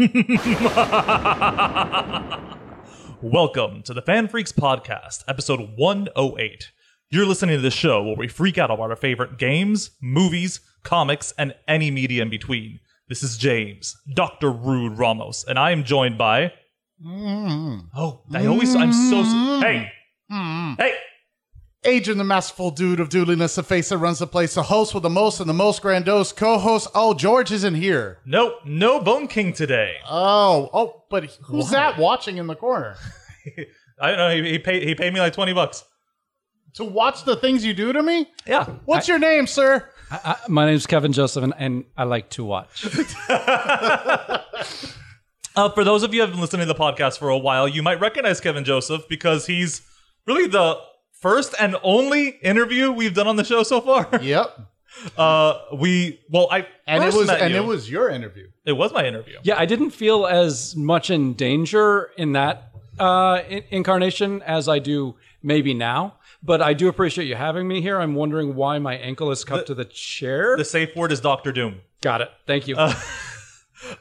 Welcome to the FanFreeks Podcast, episode 108. You're listening to the show where we freak out about our favorite games, movies, comics, and any media in between. This is James, Dr. Rude Ramos, and I am joined by. Mm-hmm. Oh, I always. I'm so. Mm-hmm. Hey! Mm-hmm. Hey! Adrian, the masterful dude of doodliness, the face that runs the place, the host with the most and the most grandiose co-host. Oh, George isn't here. Nope, no Bone King today. Oh, oh, but who's that watching in the corner I don't know. He, he paid. He paid me like twenty bucks. to watch the things you do to me? Yeah. What's your name, sir? I, my name's Kevin Joseph, and, and I like to watch. Uh, for those of you who have been listening to the podcast for a while, you might recognize Kevin Joseph because he's really the first and only interview we've done on the show so far. Yep. Uh, we well, I And it first was met and you. it was your interview. it was my interview. Yeah, I didn't feel as much in danger in that uh, in- incarnation as I do maybe now. But I do appreciate you having me here. I'm wondering why my ankle is cupped to the chair. The safe word is Doctor Doom. Got it. Thank you. Uh,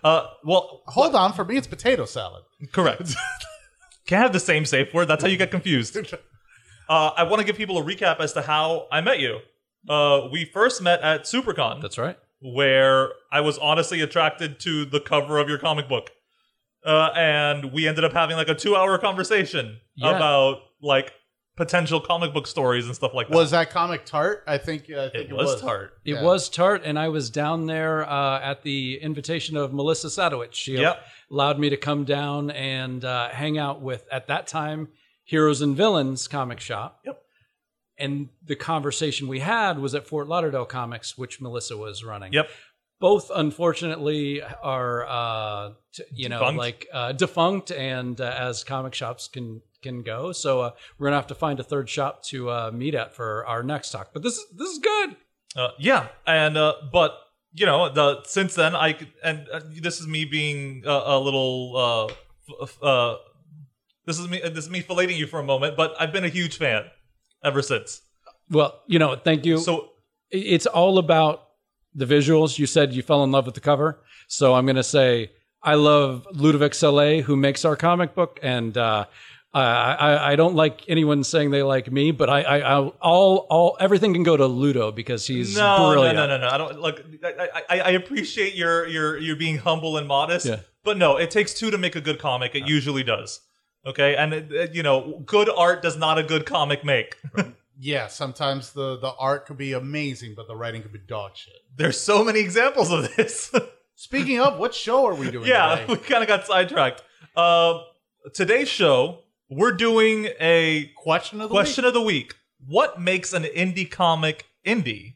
well, Hold on, for me it's potato salad. correct. Can't have the same safe word. That's how you get confused. Uh, I want to give people a recap as to how I met you. Uh, we first met at SuperCon. That's right. where I was honestly attracted to the cover of your comic book. Uh, and we ended up having like a two hour conversation Yeah. about like potential comic book stories and stuff like that. Was that comic tart? I think I think it it, was tart. It Yeah. was Tart, and I was down there uh, at the invitation of Melissa Sadowich. She Yep. allowed me to come down and uh, hang out with, at that time, Heroes and Villains comic shop. Yep. And the conversation we had was at Fort Lauderdale Comics, which Melissa was running. Yep. Both, unfortunately, are uh, t- you know Defunct. like uh, defunct, and uh, as comic shops can can go. So uh, we're gonna have to find a third shop to uh, meet at for our next talk. But this is this is good. Uh, yeah, and uh, but you know, the since then I and uh, this is me being uh, a little uh, f- uh, this is me this is me filleting you for a moment, but I've been a huge fan ever since. Well, you know, thank you. So it's all about the visuals. You said you fell in love with the cover, so I'm going to say I love Ludovic Salé, who makes our comic book, and uh, I, I I don't like anyone saying they like me, but I I I'll, all all everything can go to Ludo because he's no, brilliant. no, no, no, no. I don't look. I, I, I appreciate your your you being humble and modest, Yeah. but no, it takes two to make a good comic. It usually does. Okay, and it, it- you know, good art does not a good comic make. Yeah, sometimes the the art could be amazing, but the writing could be dog shit. There's so many examples of this. Speaking of, what show are we doing yeah, today? we kind of got sidetracked. Uh, today's show, we're doing a Question of the question week? of the week. What makes an indie comic indie?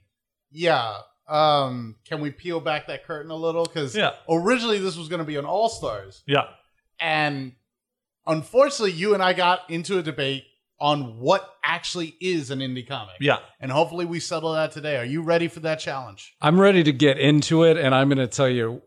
Yeah. Um, can we peel back that curtain a little? Because Yeah. originally this was going to be an All Stars, Yeah, and unfortunately, you and I got into a debate on what actually is an indie comic. yeah. And hopefully, we settle that today. Are you ready for that challenge? I'm ready to get into it, and I'm going to tell you.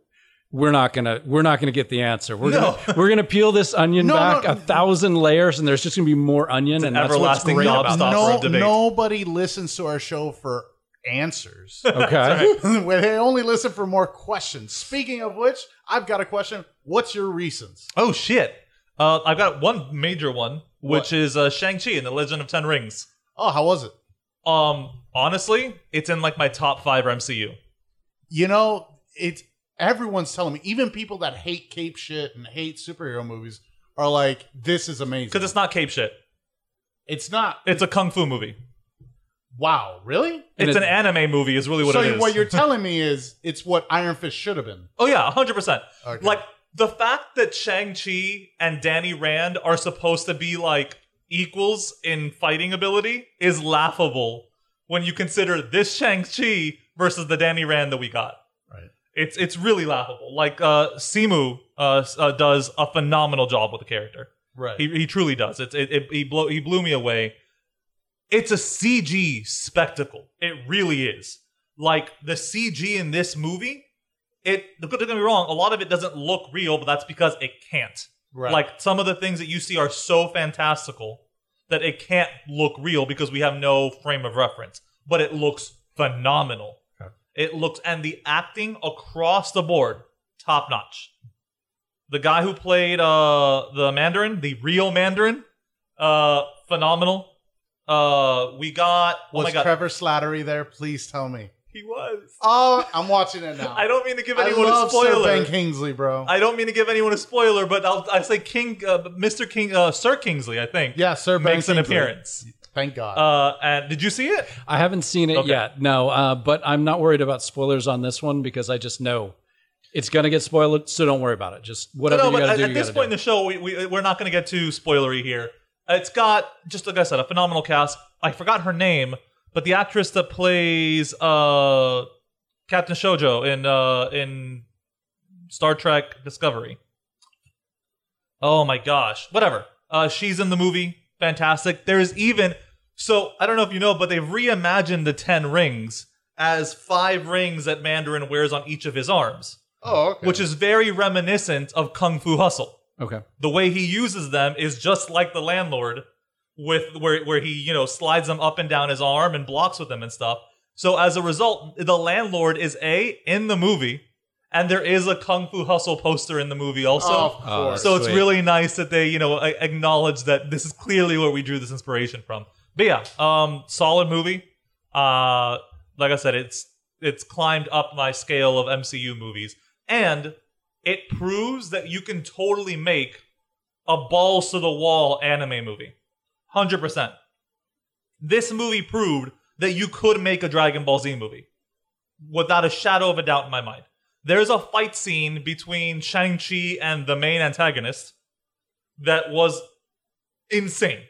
We're not gonna. We're not gonna get the answer. We're No. gonna. We're gonna peel this onion No, back no, a thousand layers, and there's just gonna be more onion, and that's what's everlasting great about Stop no, for debate. nobody listens to our show for answers. it. Okay. Where they only listen for more questions. Speaking of which, I've got a question. What's your reasons? Oh shit! Uh, I've got one major one, which What? is uh, Shang Chi and the Legend of Ten Rings. Oh, how was it? Um, honestly, it's in like my top five MCU. You know, it's everyone's telling me, even people that hate cape shit and hate superhero movies are like, this is amazing. Because it's not cape shit. it's not. It's a kung fu movie. Wow, really? And it's it- an anime movie, is really what it is. so it is. what you're telling me is it's what Iron Fist should have been. oh yeah, hundred percent. Okay. Like the fact that Shang Chi and Danny Rand are supposed to be like equals in fighting ability is laughable when you consider this Shang Chi versus the Danny Rand that we got. Right. It's it's really laughable. Like uh, Simu uh, uh, does a phenomenal job with the character. Right. He, he truly does. It's it, it he blow he blew me away. It's a CG spectacle. It really is. Like the CG in this movie, it don't get me wrong, a lot of it doesn't look real, but that's because it can't. right. Like some of the things that you see are so fantastical that it can't look real because we have no frame of reference. But it looks phenomenal. Okay. It looks and the acting across the board, top notch. The guy who played uh the Mandarin, the real Mandarin, uh phenomenal. Uh we got oh Was god. Trevor Slattery there? Please tell me. He was. Oh, I'm watching it now. I don't mean to give I anyone a love Sir spoiler. Ben Kingsley, bro. I don't mean to give anyone a spoiler, but I'll I say King uh, Mr. King uh, Sir Kingsley, I think. yeah, Sir Ben makes an appearance. Thank God. Uh and did you see it? I haven't seen it Okay. yet. No, uh, but I'm not worried about spoilers on this one because I just know it's gonna get spoiled. So don't worry about it. Just whatever no, you gotta at, do. at you this gotta point in the show, we, we we're not going to get too spoilery here. It's got just like I said, a phenomenal cast. I forgot her name, but the actress that plays uh Captain Georgiou in uh in Star Trek Discovery. Oh my gosh, whatever. Uh, she's in the movie. Fantastic. There's even so I don't know if you know, but they've reimagined the ten rings as five rings that Mandarin wears on each of his arms oh, okay. which is very reminiscent of Kung Fu Hustle. okay. The way he uses them is just like the landlord, with where where he you know slides them up and down his arm and blocks with them and stuff. So as a result, the landlord is a in the movie, and there is a Kung Fu Hustle poster in the movie also. Oh, of course. so it's sweet. really nice that they you know a- acknowledge that this is clearly where we drew this inspiration from. But yeah, um, solid movie. Uh, like I said, it's it's climbed up my scale of MCU movies, and it proves that you can totally make a balls to the wall anime movie, hundred percent. This movie proved that you could make a Dragon Ball Z movie, without a shadow of a doubt in my mind. There's a fight scene between Shang Chi and the main antagonist that was insane.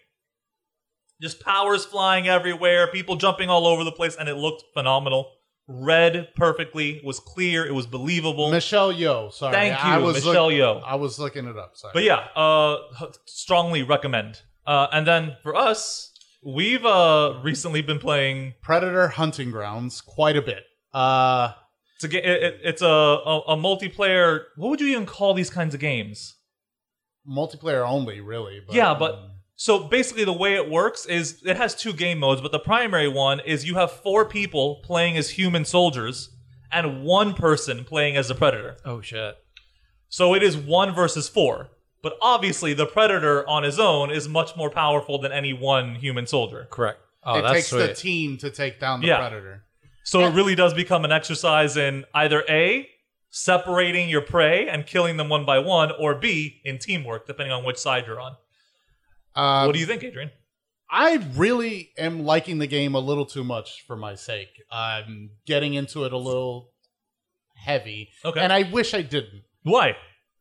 Just powers flying everywhere, people jumping all over the place, and it looked phenomenal. Read perfectly, was clear, it was believable. Michelle Yeoh. Sorry, Thank I you, was Michelle look- Yeoh. I was looking it up. Sorry. But yeah, uh, strongly recommend. Uh, and then for us, we've uh recently been playing. Predator Hunting Grounds quite a bit. Uh, It's a, it, it- it's a, a a multiplayer. What would you even call these kinds of games? multiplayer only, really. But, Yeah, but so basically the way it works is it has two game modes, but the primary one is you have four people playing as human soldiers and one person playing as the predator. Oh shit. So it is one versus four. But obviously the predator on his own is much more powerful than any one human soldier. Correct. Oh, it that's takes sweet. the team to take down the Yeah. Predator. So it really does become an exercise in either A, separating your prey and killing them one by one, or B, in teamwork, depending on which side you're on. Uh, what do you think, Adrian? I really am liking the game a little too much for my sake. I'm getting into it a little heavy, Okay. and I wish I didn't Why?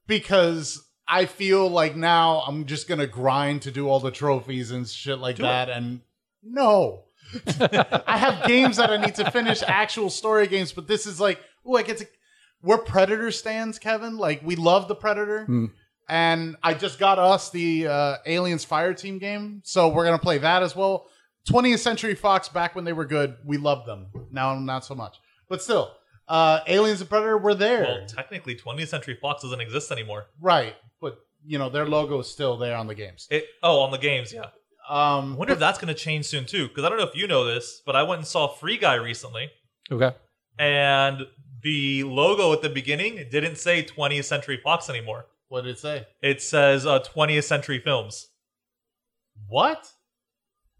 because I feel like now I'm just gonna grind to do all the trophies and shit like Do that, and no. I have games that I need to finish, actual story games, but this is like, oh, I get to. We're Predator stands, Kevin. Like we love the Predator, Hmm. and I just got us the uh, Aliens Fireteam game, so we're gonna play that as well. 20th Century Fox back when they were good, we loved them. Now not so much, but still, uh, Aliens and Predator were there, Well, technically, 20th Century Fox doesn't exist anymore. right? But you know their logo is still there on the games. It, oh, on the games, yeah. I Um, wonder if that's going to change soon too, because I don't know if you know this, but I went and saw Free Guy recently, Okay. and the logo at the beginning didn't say 20th Century Fox anymore. what did it say? It says uh, 20th Century Films. What?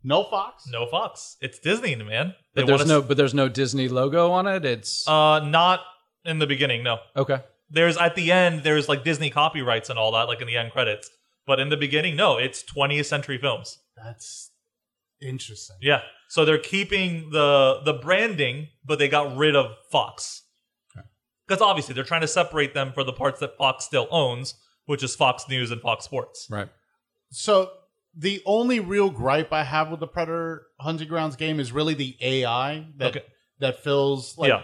No Fox? No Fox. It's Disney, man. They But there's no s- but there's no Disney logo on it. It's Uh, not in the beginning. No. okay. There's at the end. There's like Disney copyrights and all that, like in the end credits. But in the beginning, no. It's 20th Century Films. That's interesting. Yeah. So they're keeping the the branding, but they got rid of Fox. Because obviously they're trying to separate them for the parts that Fox still owns, which is Fox News and Fox Sports. Right. So the only real gripe I have with the Predator Hunting Grounds game is really the AI that Okay. that fills like Yeah.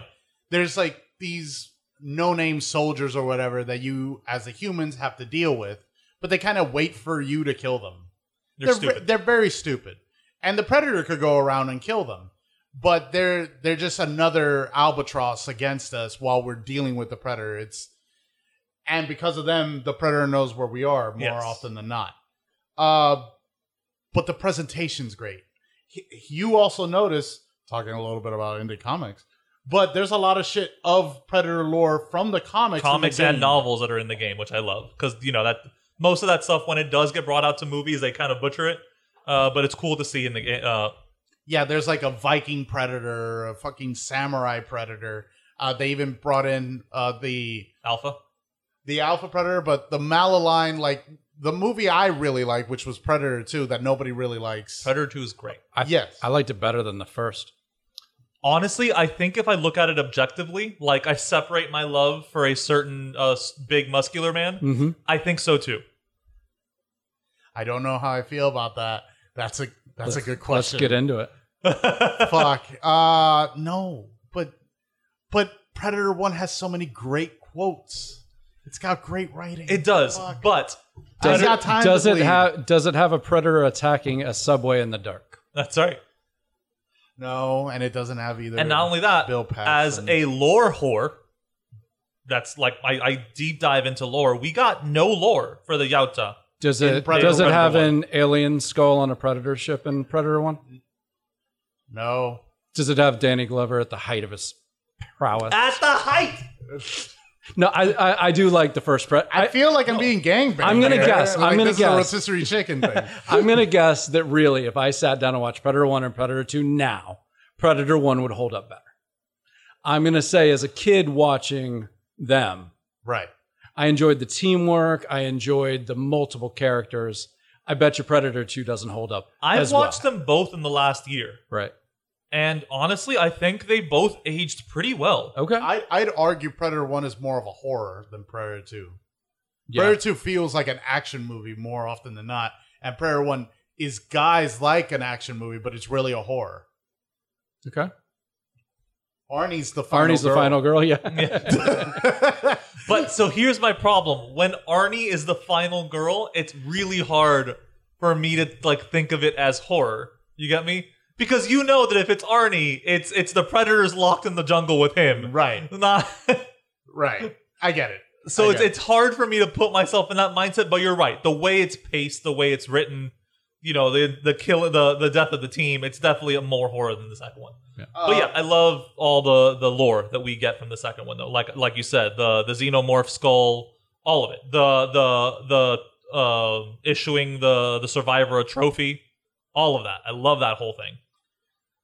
there's like these no name soldiers or whatever that you as the humans have to deal with, but they kind of wait for you to kill them. They're, ve- stupid. they're very stupid. And the predator could go around and kill them. But they're they're just another albatross against us while we're dealing with the predator. It's and because of them, the predator knows where we are more Yes. often than not. Uh, but the presentation's great. He- You also notice talking a little bit about indie comics. But there's a lot of shit of Predator lore from the comics, in the Comics and novels that are in the game, which I love because you know that most of that stuff when it does get brought out to movies, they kind of butcher it. Uh, but it's cool to see in the game. Uh, Yeah, there's like a Viking Predator, a fucking Samurai Predator. Uh, they even brought in uh, the Alpha. the Alpha Predator, but the Malaline, like the movie I really like, which was Predator 2, that nobody really likes. Predator Two is great. I, yes. I liked it better than the first. Honestly, I think if I look at it objectively, like I separate my love for a certain uh, big muscular man, Mm-hmm. I think so too. I don't know how I feel about that. That's a that's a good question. Let's get into it. Fuck. Uh no. But but Predator 1 has so many great quotes. It's got great writing. It does, Fuck. but I Does got it, time does it have does it have a predator attacking a subway in the dark? that's right. No, and it doesn't have either. And not only that, Bill as a lore whore, that's like I, I deep dive into lore. We got no lore for the Yautja. Does it Predator does it Predator have one. an alien skull on a predator ship in Predator One? No. Does it have Danny Glover at the height of his prowess? At the height. No, I I, I do like the first Predator. I, feel like I'm being gangbanged. I'm gonna here. guess. I'm gonna this guess. is a rotisserie chicken thing. I'm gonna guess that really, if I sat down and watched Predator One and Predator Two now, Predator One would hold up better. I'm gonna say, as a kid watching them, right. I enjoyed the teamwork. I enjoyed the multiple characters. I bet you Predator Two doesn't hold up. I've as watched well. them both in the last year, Right. And honestly, I think they both aged pretty well. Okay. I, I'd argue Predator 1 is more of a horror than Predator 2. yeah. Predator 2 feels like an action movie more often than not. And Predator 1 is guys like an action movie, but it's really a horror. Okay. Arnie's the final Arnie's the final girl. Yeah. But so here's my problem: when Arnie is the final girl, it's really hard for me to like think of it as horror. You get me? Because you know that if it's Arnie, it's it's the predators locked in the jungle with him. right. Not Right. I get it. so I it's get it. it's hard for me to put myself in that mindset. But you're right. The way it's paced, the way it's written, you know, the the kill, the the death of the team. It's definitely a more horror than the second one. But yeah, I love all the the lore that we get from the second one though. Like like you said, the the xenomorph skull, all of it. The the the uh issuing the the survivor a trophy, all of that. I love that whole thing.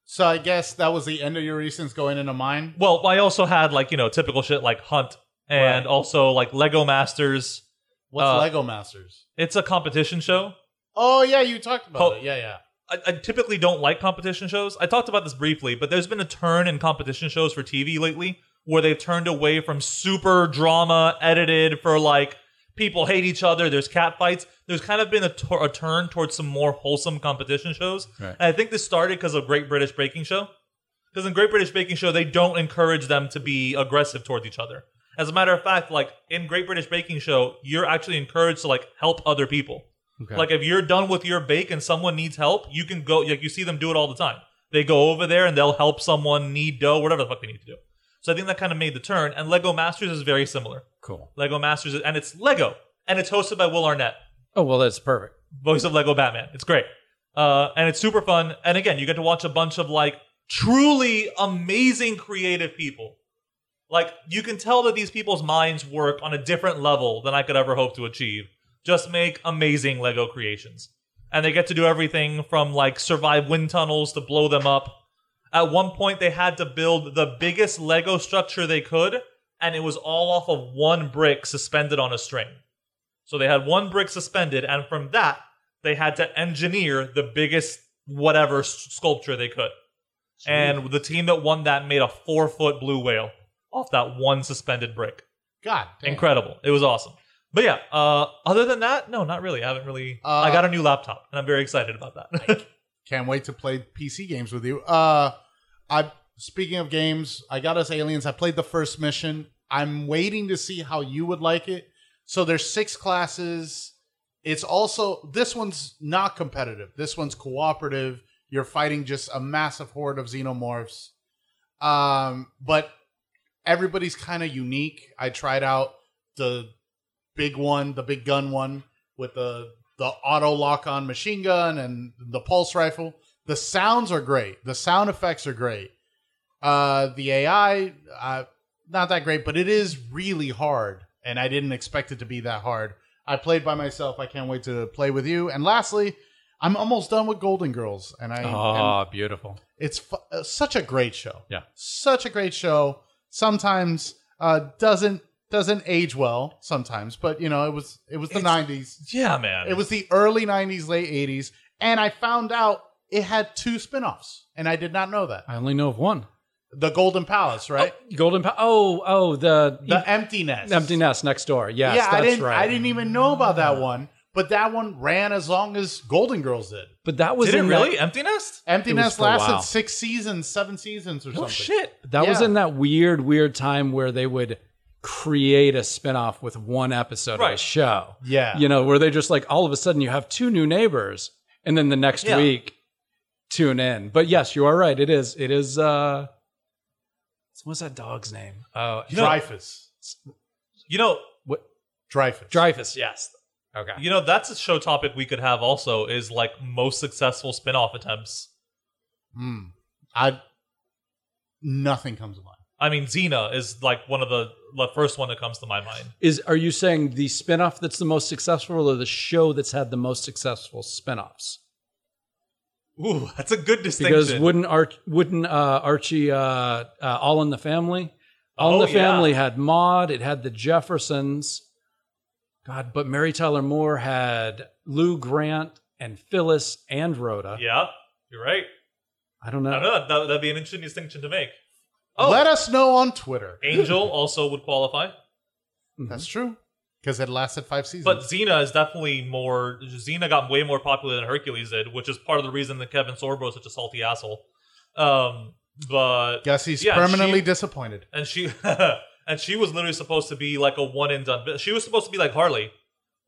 So I guess that was the end of your reasons going into mine. Well, I also had like, you know, typical shit like Hunt and Right. also like Lego Masters. What's Uh, Lego Masters? It's a competition show. Oh yeah, you talked about Oh. it. Yeah, yeah. I, I typically don't like competition shows. I talked about this briefly, but there's been a turn in competition shows for TV lately where they've turned away from super drama edited for like people hate each other. There's cat fights. There's kind of been a, tor- a turn towards some more wholesome competition shows. Right. And I think this started because of Great British Baking Show. Because in Great British Baking Show, they don't encourage them to be aggressive towards each other. As a matter of fact, like in Great British Baking Show, you're actually encouraged to like help other people. Okay. Like if you're done with your bake and someone needs help, you can go. Like you see them do it all the time. They go over there and they'll help someone knead dough, whatever the fuck they need to do. So I think that kind of made the turn. And Lego Masters is very similar. cool. Lego Masters, and it's Lego, and it's hosted by Will Arnett, Oh well, that's perfect. voice of Lego Batman. It's great, uh, and it's super fun. And again, you get to watch a bunch of like truly amazing creative people. Like you can tell that these people's minds work on a different level than I could ever hope to achieve. Just make amazing Lego creations. And they get to do everything from like survive wind tunnels to blow them up. At one point they had to build the biggest Lego structure they could, and it was all off of one brick suspended on a string. So they had one brick suspended, and from that, they had to engineer the biggest whatever sculpture they could. And the team that won that made a four foot blue whale off that one suspended brick. God, damn. Incredible. It was awesome. But yeah, uh, other than that, no, not really. I haven't really. Uh, I got a new laptop, and I'm very excited about that. Can't wait to play PC games with you. Uh, I speaking of games, I got us Aliens. I played the first mission. I'm waiting to see how you would like it. So there's six classes. It's also this one's not competitive. This one's cooperative. You're fighting just a massive horde of xenomorphs. Um, but everybody's kind of unique. I tried out the big one, the big gun one with the the auto lock on machine gun and the pulse rifle. The sounds are great. The sound effects are great. Uh, the AI, uh, not that great, but it is really hard, and I didn't expect it to be that hard. I played by myself. I can't wait to play with you. And lastly, I'm almost done with Golden Girls, and I and Oh, beautiful. it's fu- uh, such a great show. Yeah. such a great show. Sometimes uh, doesn't doesn't age well. Sometimes, but you know, it was it was the '90s. Yeah, man. It was the early '90s, late '80s, and I found out it had two spin-offs, and I did not know that. I only know of one. The Golden Palace, oh, right? Golden. Pa- oh, oh, the, the Empty Nest. empty nest next door. Yes, yeah, that's I didn't. right. I didn't even know about that one, but that one ran as long as Golden Girls did. But that was Did it in really? That, Empty Nest? Empty It Nest lasted six seasons, seven seasons, or Oh, something. shit. that was in that weird, weird time where they would create a spinoff with one episode of a show. Yeah. You know, where they just like all of a sudden you have two new neighbors, and then the next Yeah. week tune in. But yes, you are right. It is. It is. uh What's that dog's name? Oh, You know- Dreyfuss. You know, what? Dreyfuss. Dreyfuss. Yes. Okay. you know that's a show topic we could have also is like most successful spin-off attempts. Hmm. I. Nothing comes to mind. I mean, Xena is like one of the the first one that comes to my mind. Is are you saying the spinoff that's the most successful, or the show that's had the most successful spinoffs? Ooh, that's a good distinction. Because wouldn't Ar- wouldn't uh, Archie uh, uh, All in the Family? All Oh, in the yeah. Family had Maude. It had the Jeffersons. God, but Mary Tyler Moore had Lou Grant and Phyllis and Rhoda. yeah, you're right. I don't know. I don't know. That, that'd be an interesting distinction to make. Oh, Let us know on Twitter. Angel also would qualify. That's true. Because it lasted five seasons. but Xena is definitely more. Xena got way more popular than Hercules did, which is part of the reason that Kevin Sorbo is such a salty asshole. Um, but Guess he's Yeah, permanently she- disappointed. and she and she was literally supposed to be like a one and done. She was supposed to be like Harley.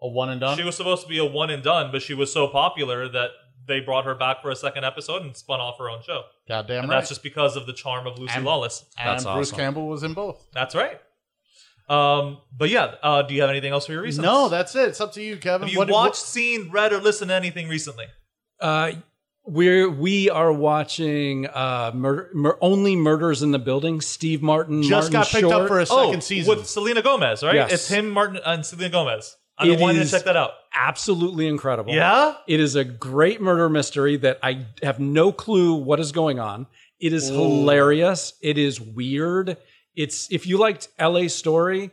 A one and done. She was supposed to be a one and done, but she was so popular that they brought her back for a second episode and spun off her own show. Goddamn and right. that's just because of the charm of Lucy And- Lawless. and That's Bruce awesome. Campbell was in both. That's right. Um, but yeah, uh, do you have anything else for your reasons? No, that's it. It's up to you, Kevin. Have you What- watched, seen, read, or listened to anything recently? Uh, we're we are watching uh, mur- mur- only murders in the building. Steve Martin Just Martin got picked Short. up for a second oh, season. with Selena Gomez, right? Yes. It's him, Martin, and Selena Gomez. I've been It wanting to check that out. absolutely incredible. Yeah, It is a great murder mystery that I have no clue what is going on. It is Ooh. hilarious. It is weird. It's if you liked LA Story,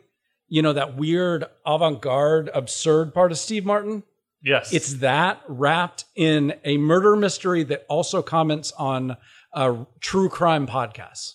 you know that weird avant-garde absurd part of Steve Martin. yes. It's that wrapped in a murder mystery that also comments on uh, true crime podcasts,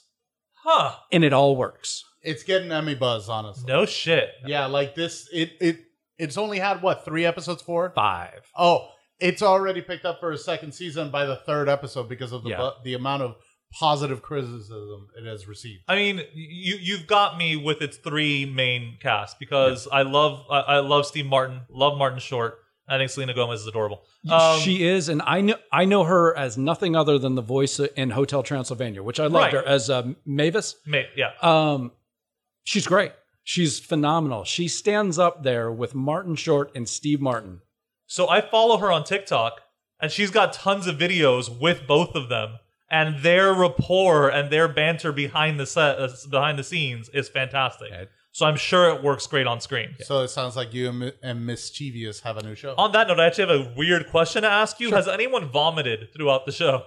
huh? and it all works. it's getting Emmy buzz, honestly. No shit. Yeah, like this. It it it's only had what three episodes for? Five. Oh, it's already picked up for a second season by the third episode because of the Yeah. bu- the amount of positive criticism it has received. I mean, you you've got me with its three main cast because I love I, I love Steve Martin, love Martin Short. I think Selena Gomez is adorable. Um, she is, and I know I know her as nothing other than the voice in Hotel Transylvania, which I loved Right. her as uh, Mavis. ma- yeah, Um, she's great. She's phenomenal. She stands up there with Martin Short and Steve Martin. So I follow her on TikTok, and she's got tons of videos with both of them, and their rapport and their banter behind the set, uh, behind the scenes, is fantastic. Okay. So I'm sure it works great on screen. So it sounds like you and, and Mischievous have a new show. On that note, I actually have a weird question to ask you. Has anyone vomited throughout the show?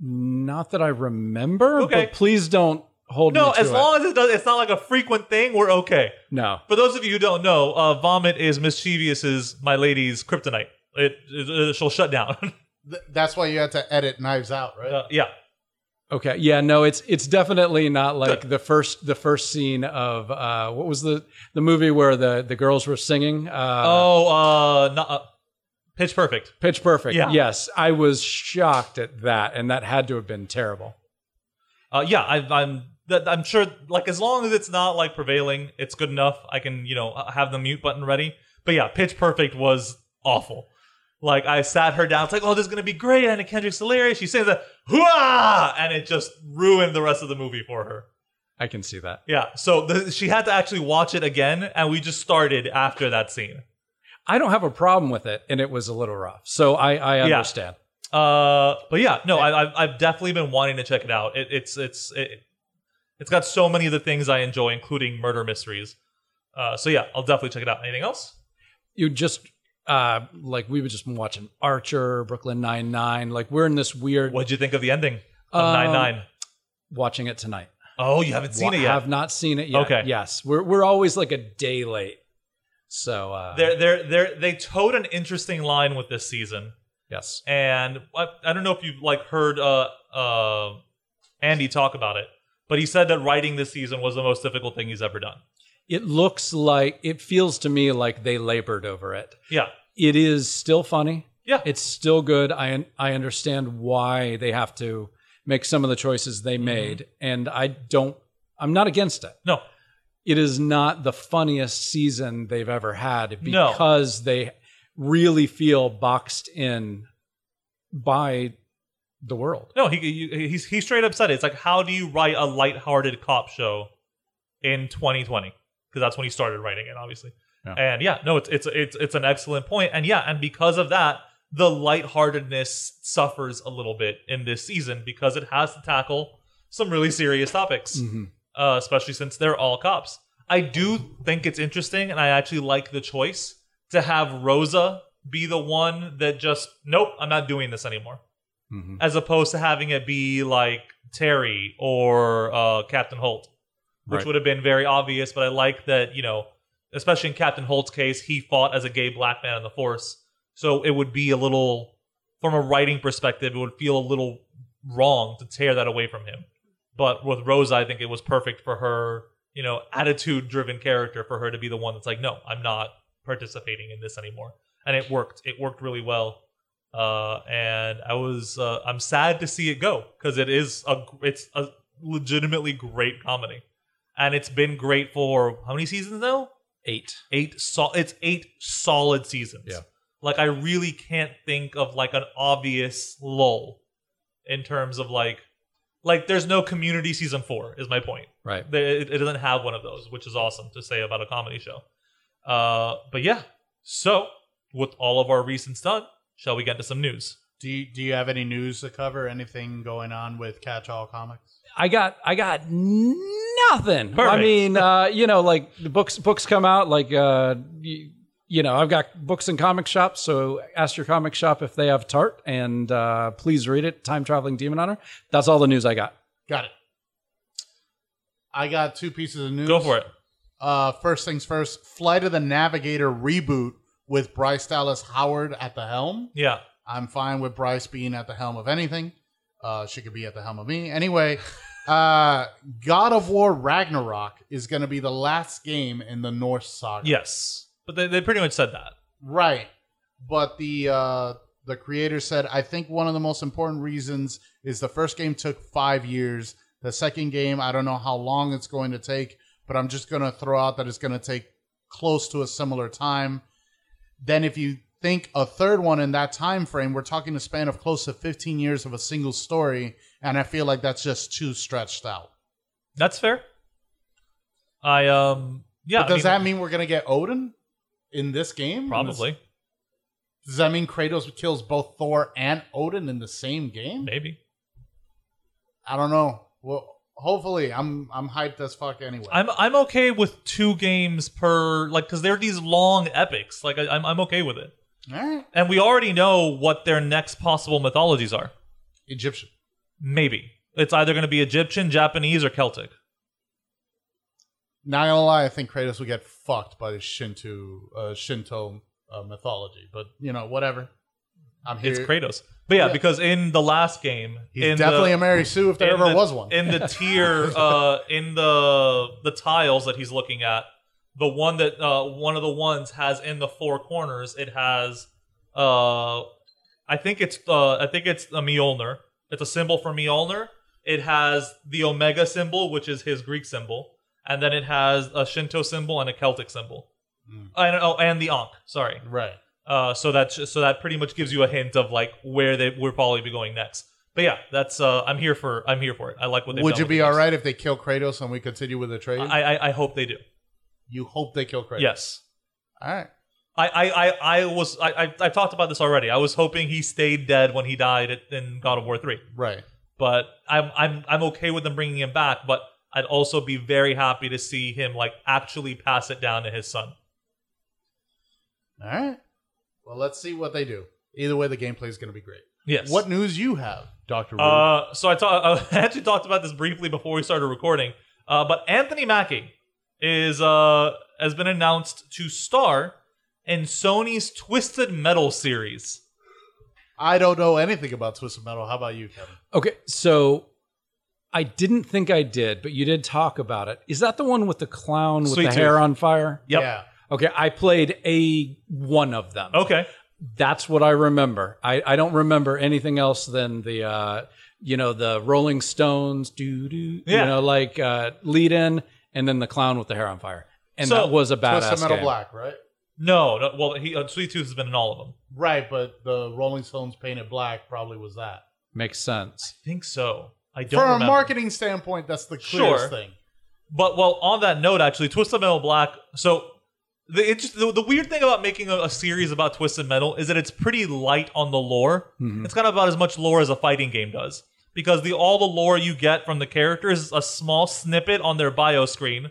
Not that I remember, Okay. but please don't hold No, me to as it. long as it does, it's not like a frequent thing. We're okay. no. For those of you who don't know, uh, vomit is mischievous's my lady's kryptonite. It, it, it- she'll shut down. Th- That's why you had to edit Knives Out, right? Uh, yeah. Okay. Yeah. No. It's it's definitely not like Good. the first the first scene of uh, what was the the movie where the the girls were singing. Uh, oh, uh, not, uh, Pitch Perfect. Pitch Perfect. Yeah. Yes, I was shocked at that, and that had to have been terrible. Uh, yeah, I, I'm. That, I'm sure. Like as long as it's not like prevailing, it's good enough. I can, you know, have the mute button ready. But yeah, Pitch Perfect was awful. Like I sat her down. It's like, oh, this is gonna be great. And Kendrick's hilarious. She says that, Hooah! and it just ruined the rest of the movie for her. I can see that. Yeah. So the, she had to actually watch it again, and we just started after that scene. I don't have a problem with it, and it was a little rough, so I I Yeah. understand. Uh, but yeah, no, I, I've I've definitely been wanting to check it out. It, it's it's it, it's got so many of the things I enjoy, including murder mysteries. Uh, so yeah, I'll definitely check it out. Anything else? You just uh, like we were just been watching Archer, Brooklyn Nine Nine. Like we're in this weird What'd you think of the ending of Um, Nine Nine? watching it tonight. Oh, you haven't seen Wa- it yet. I have not seen it yet. Okay. Yes, we're we're always like a day late. So uh, They're they're they're they toed an interesting line with this season, yes, and I, I don't know if you've like heard uh uh Andy talk about it, but he said that writing this season was the most difficult thing he's ever done. it looks like it feels to me like they labored over it. Yeah, It is still funny. yeah, It's still good. I I understand why they have to make some of the choices they mm-hmm. made, and I don't. I'm not against it. no, It is not the funniest season they've ever had No. because they really feel boxed in by the world. no. He, he he's he straight up said it. It's like how do you write a lighthearted cop show in 2020? Because that's when he started writing it, obviously. Yeah. And yeah, no, it's it's it's it's an excellent point. And yeah, and because of that, the lightheartedness suffers a little bit in this season because it has to tackle some really serious topics, Mhm. uh, especially since they're all cops. I do think it's interesting, and I actually like the choice to have Rosa be the one that just nope, I'm not doing this anymore, Mhm. as opposed to having it be like Terry or uh, Captain Holt, which Right. would have been very obvious. But I like that you know, especially in Captain Holt's case, he fought as a gay black man in the Force, so it would be a little, from a writing perspective, it would feel a little wrong to tear that away from him. But with Rosa, I think it was perfect for her, you know, attitude driven character for her to be the one that's like, no, I'm not participating in this anymore. And it worked. It worked really well. Uh, and I was, uh, I'm sad to see it go because it is a, it's a legitimately great comedy. And it's been great for how many seasons now? Eight. Eight, sol- it's eight solid seasons. Yeah. Like I really can't think of like an obvious lull in terms of like, like there's no community season four is my point. Right. It, it doesn't have one of those, which is awesome to say about a comedy show. Uh, but yeah, so with all of our recents done, shall we get to some news? Do you, do you have any news to cover? Anything going on with Catch All Comics? I got I got nothing. I mean, uh, you know, like the books books come out like uh, you, you know, I've got books in comic shops, so ask your comic shop if they have Tart and uh, please read it. Time traveling demon hunter. That's all the news I got. Got it. I got two pieces of news. Go for it. Uh, first things first, Flight of the Navigator reboot with Bryce Dallas Howard at the helm. Yeah. I'm fine with Bryce being at the helm of anything. Uh, she could be at the helm of me. Anyway, uh, God of War Ragnarok is going to be the last game in the Norse saga. Yes. But they, they pretty much said that. Right. But the uh, the creator said, I think one of the most important reasons is the first game took five years. The second game, I don't know how long it's going to take, but I'm just going to throw out that it's going to take close to a similar time. Then, if you think a third one in that time frame, we're talking a span of close to 15 years of a single story, and I feel like that's just too stretched out. That's fair. I um yeah. but I does mean, that mean we're going to get Odin in this game? In this- probably Does that mean Kratos kills both Thor and Odin in the same game? maybe? I don't know. Well, hopefully, I'm I'm hyped as fuck anyway. I'm I'm okay with two games per like because they're these long epics. Like I, I'm I'm okay with it. All right, And we already know what their next possible mythologies are. Egyptian. Maybe it's either going to be Egyptian, Japanese, or Celtic. Not gonna lie, I think Kratos would get fucked by the Shinto uh, Shinto uh, mythology, but you know, whatever. I'm here. It's Kratos. But yeah, Yeah. because in the last game, He's in definitely the, a Mary Sue if there in ever the- was one. in the tier uh in the the tiles that he's looking at the one that uh one of the ones has in the four corners it has uh i think it's uh i think it's a mjolnir it's a symbol for mjolnir it has the omega symbol which is his greek symbol and then it has a shinto symbol and a celtic symbol Mm. and, oh, and the ankh sorry right. Uh, so that's so that pretty much gives you a hint of like where they we're probably be going next. But yeah, that's uh, I'm here for I'm here for it. I like what they. Would you be all right if they kill Kratos and we continue with the trade? I, I I hope they do. you hope they kill Kratos. Yes. All right. I, I, I, I was I, I I talked about this already. I was hoping he stayed dead when he died at- in God of War three, Right. but I'm I'm I'm okay with them bringing him back. But I'd also be very happy to see him like actually pass it down to his son. All right. Well, let's see what they do. Either way, the gameplay is going to be great. Yes. What news you have, Doctor? Uh, so I, ta- I actually talked about this briefly before we started recording. Uh, but Anthony Mackie is uh has been announced to star in Sony's Twisted Metal series. I don't know anything about Twisted Metal. How about you, Kevin? Okay, so I didn't think I did, but you did talk about it. Is that the one with the clown with Sweet the Tooth. hair on fire? Yep. Yeah. Okay, I played a one of them. Okay. That's what I remember. I, I don't remember anything else than the uh, you know the Rolling Stones do do Yeah. you know like uh, lead in and then the clown with the hair on fire. And So, that was a badass Twisted Metal game. Black, right? No, no well, he uh, Sweet Tooth has been in all of them. Right, but the Rolling Stones painted black probably was that. Makes sense. I think so. I don't From remember. a marketing standpoint, that's the clearest Sure. thing. But well, on that note, actually, Twisted Metal Black. So the it just the, the weird thing about making a, a series about Twisted Metal is that it's pretty light on the lore. It's kind of about as much lore as a fighting game does, because the all the lore you get from the characters is a small snippet on their bio screen,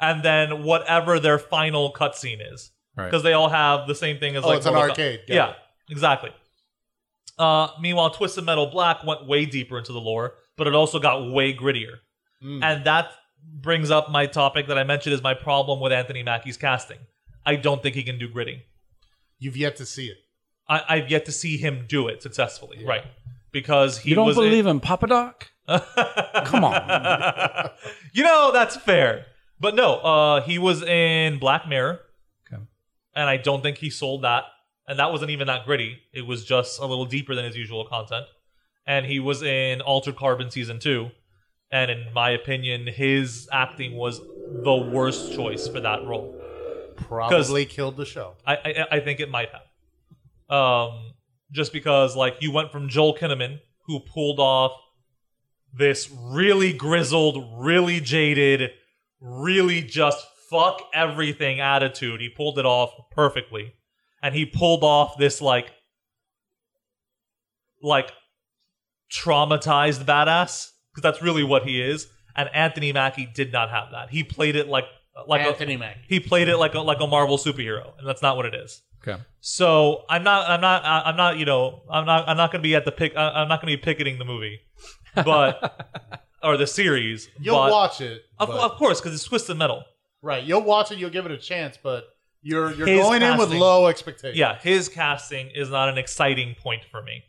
and then whatever their final cutscene is, Right. because they all have the same thing as Oh, like it's an arcade. Got Yeah, it. exactly. Uh, meanwhile, Twisted Metal Black went way deeper into the lore, but it also got way grittier. Mm. And that brings up my topic that I mentioned is my problem with Anthony Mackie's casting. I don't think he can do gritty. You've yet to see it. I, I've yet to see him do it successfully, right? Because he You don't was believe in Papa Doc? Come on. on. you know that's fair, but no. Uh, he was in Black Mirror, Okay. and I don't think he sold that. And that wasn't even that gritty. It was just a little deeper than his usual content. And he was in Altered Carbon season two, and in my opinion, his acting was the worst choice for that role. Probably killed the show. I, I I think it might have. Um, just because like you went from Joel Kinnaman, who pulled off this really grizzled, really jaded, really just fuck everything attitude. He pulled it off perfectly, and he pulled off this like like traumatized badass because that's really what he is. And Anthony Mackie did not have that. He played it like like a, Anthony Mackie. he played it like a like a Marvel superhero, and that's not what it is. Okay. So I'm not I'm not I'm not you know I'm not I'm not going to be at the pick I- I'm not going to be picketing the movie, but or the series. You'll but, watch it. of, but- of course because it's twisted metal. right. You'll watch it. You'll give it a chance, but you're you're His going in with low expectations. Yeah, his casting is not an exciting point for me.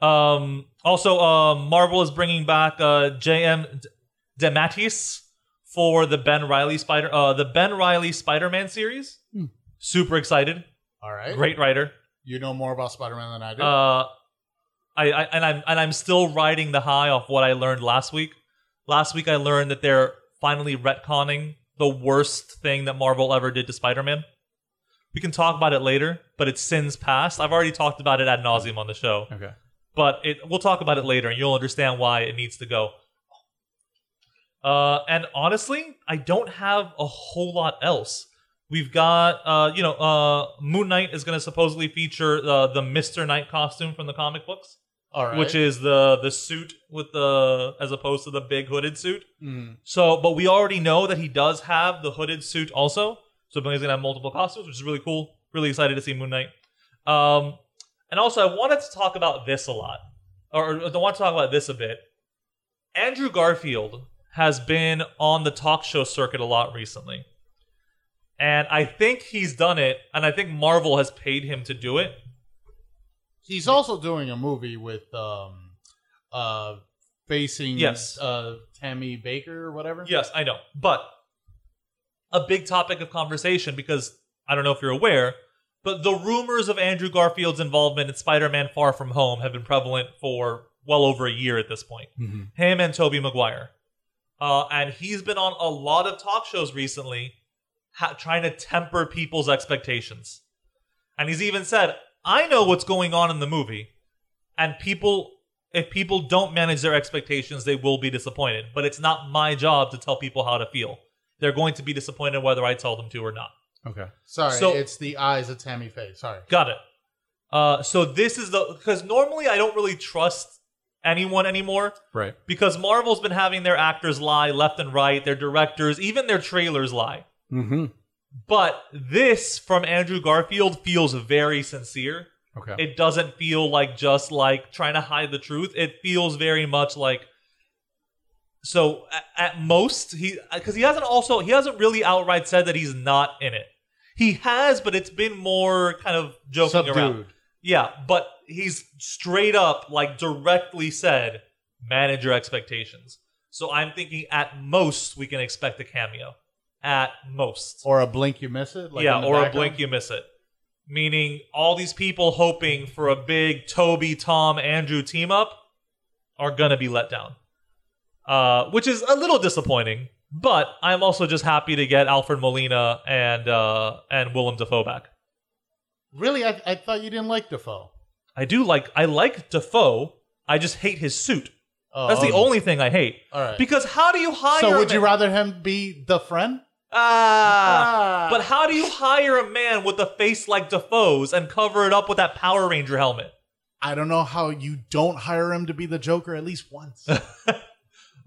Um, also, uh, Marvel is bringing back uh, J.M. D- DeMatteis for the Ben Riley Spider uh, the Ben Riley Spider-Man series. Hmm. Super excited. All right. Great writer. You know more about Spider-Man than I do. Uh, I, I and I'm and I'm still riding the high off what I learned last week. Last week I learned that they're finally retconning the worst thing that Marvel ever did to Spider-Man. We can talk about it later, but it's sins past. I've already talked about it ad nauseum on the show, Okay. But it we'll talk about it later, and you'll understand why it needs to go. Uh, and honestly, I don't have a whole lot else. We've got, uh, you know, uh, Moon Knight is going to supposedly feature uh, the Mister Knight costume from the comic books, All right. which is the the suit with the as opposed to the big hooded suit. Mhm. So, but we already know that he does have the hooded suit also. So he's gonna have multiple costumes, which is really cool. Really excited to see Moon Knight. Um, and also, I wanted to talk about this a lot, or, I want to talk about this a bit. Andrew Garfield has been on the talk show circuit a lot recently, and I think he's done it, and I think Marvel has paid him to do it. He's also doing a movie with um uh facing Yes. uh Tammy Bakker or whatever. Yes, I know. But a big topic of conversation because I don't know if you're aware, but the rumors of Andrew Garfield's involvement in Spider Man Far From Home have been prevalent for well over a year at this point. Mhm. Him and Tobey Maguire. Uh, and he's been on a lot of talk shows recently ha- trying to temper people's expectations. And he's even said, I know what's going on in the movie, and people. If people don't manage their expectations, they will be disappointed. But it's not my job to tell people how to feel. They're going to be disappointed whether I tell them to or not. Okay. Sorry, So- it's the eyes of Tammy Faye. Sorry. Got it. Uh, so this is the because normally I don't really trust anyone anymore Right. because Marvel's been having their actors lie left and right, their directors, even their trailers lie. Mm-hmm. But this from Andrew Garfield feels very sincere. Okay. It doesn't feel like just like trying to hide the truth. It feels very much like so at, at most he uh, because he hasn't also he hasn't really outright said that he's not in it. He has, but it's been more kind of joking around. Yeah, but he's straight up like directly said manage your expectations. So I'm thinking at most we can expect a cameo. At most Or a blink you miss it. Like yeah, or a blink you miss it. Meaning all these people hoping for a big Tobey, Tom, Andrew team up are gonna be let down. Uh, which is a little disappointing, but I'm also just happy to get Alfred Molina and uh, and Willem Dafoe back. Really, I, I thought you didn't like Dafoe. I do like I like Dafoe. I just hate his suit. Oh, That's the okay. only thing I hate. All right. Because how do you hire? so a would you man- rather him be the friend? Ah. Ah. But how do you hire a man with a face like Dafoe's and cover it up with that Power Ranger helmet? I don't know how you don't hire him to be the Joker at least once.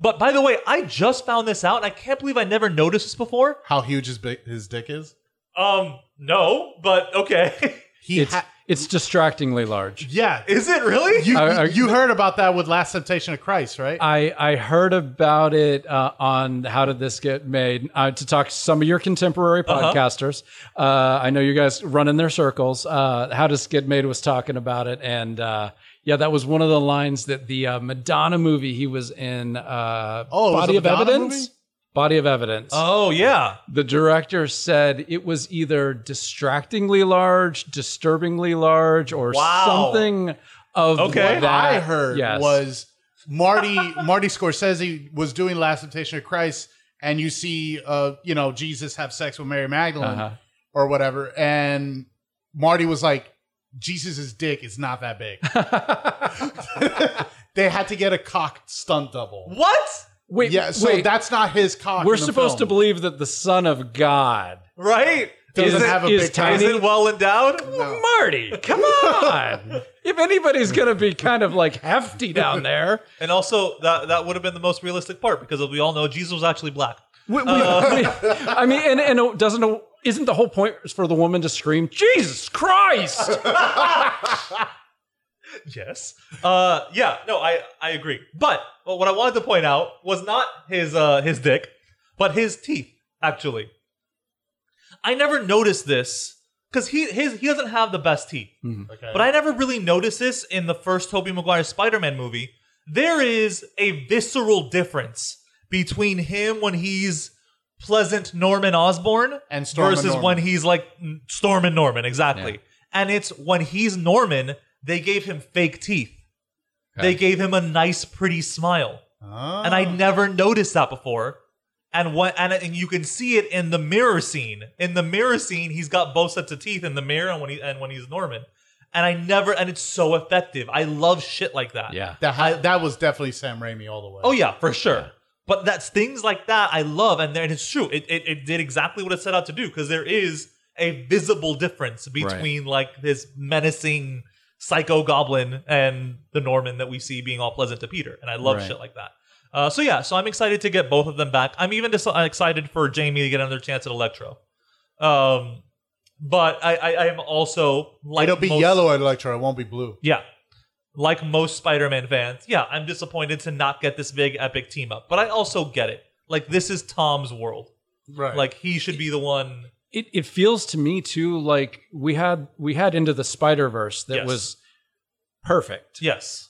But by the way, I just found this out, and I can't believe I never noticed this before. how huge his big, his dick is? Um, no, but okay. He It's ha- it's distractingly large. yeah. Is it really? You, I- I- you heard about that with Last Temptation of Christ, right? I, I heard about it uh, on How Did This Get Made uh, to talk to some of your contemporary Uh-huh. podcasters. Uh, I know you guys run in their circles. Uh, How Does Get Made was talking about it. And uh, yeah, that was one of the lines that the uh, Madonna movie he was in, uh, Oh, was Body of Madonna Evidence. movie? Body of Evidence. oh yeah. the director said it was either distractingly large, disturbingly large, or Wow. something of Okay. that. What I heard Yes. was Marty Marty Scorsese was doing Last Temptation of Christ, and you see, uh, you know, Jesus have sex with Mary Magdalene Uh-huh. or whatever, and Marty was like, Jesus' dick is not that big. they had to get a cocked stunt double. What? Wait, Yeah, so wait. that's not his cock. We're in the supposed to believe that the Son of God, Right? doesn't is it, have a is big tiny. is it well endowed? Marty. Come on. if anybody's gonna be kind of like hefty down there, And also, that that would have been the most realistic part because, we all know, Jesus was actually black. we, we- uh, I mean, and and it doesn't isn't the whole point for the woman to scream, "Jesus Christ"? Yes. Uh, yeah. No, I I agree. But, but what I wanted to point out was not his uh his dick, but his teeth. Actually, I never noticed this because he his he doesn't have the best teeth. Okay. But I never really noticed this in the first Tobey Maguire Spider-Man movie. There is a visceral difference between him when he's pleasant Norman Osborn And Stormin' versus Norman. when he's like Storm and Norman, exactly. Yeah. And it's when he's Norman, they gave him fake teeth. Okay. They gave him a nice, pretty smile, Oh. and I never noticed that before. And what and, and you can see it in the mirror scene. In the mirror scene, he's got both sets of teeth in the mirror, and when he and when he's Norman. And I never, and it's so effective. I love shit like that. yeah. that that was definitely Sam Raimi all the way. Oh yeah, for sure. But that's things like that I love, and then it's true. It, it it did exactly what it set out to do because there is a visible difference between like this menacing psycho goblin and the Norman that we see being all pleasant to Peter, and I love Right. shit like that. Uh, so yeah, so I'm excited to get both of them back. I'm even just excited for Jamie to get another chance at Electro. Um, but I, I I am also like It'll be most- yellow at Electro. It won't be blue. yeah. Like most Spider Man fans, yeah, I'm disappointed to not get this big epic team up. But I also get it. Like, this is Tom's world. Right. Like, he should be the one. It it feels to me too like we had we had into the Spider Verse that Yes. was perfect. Yes.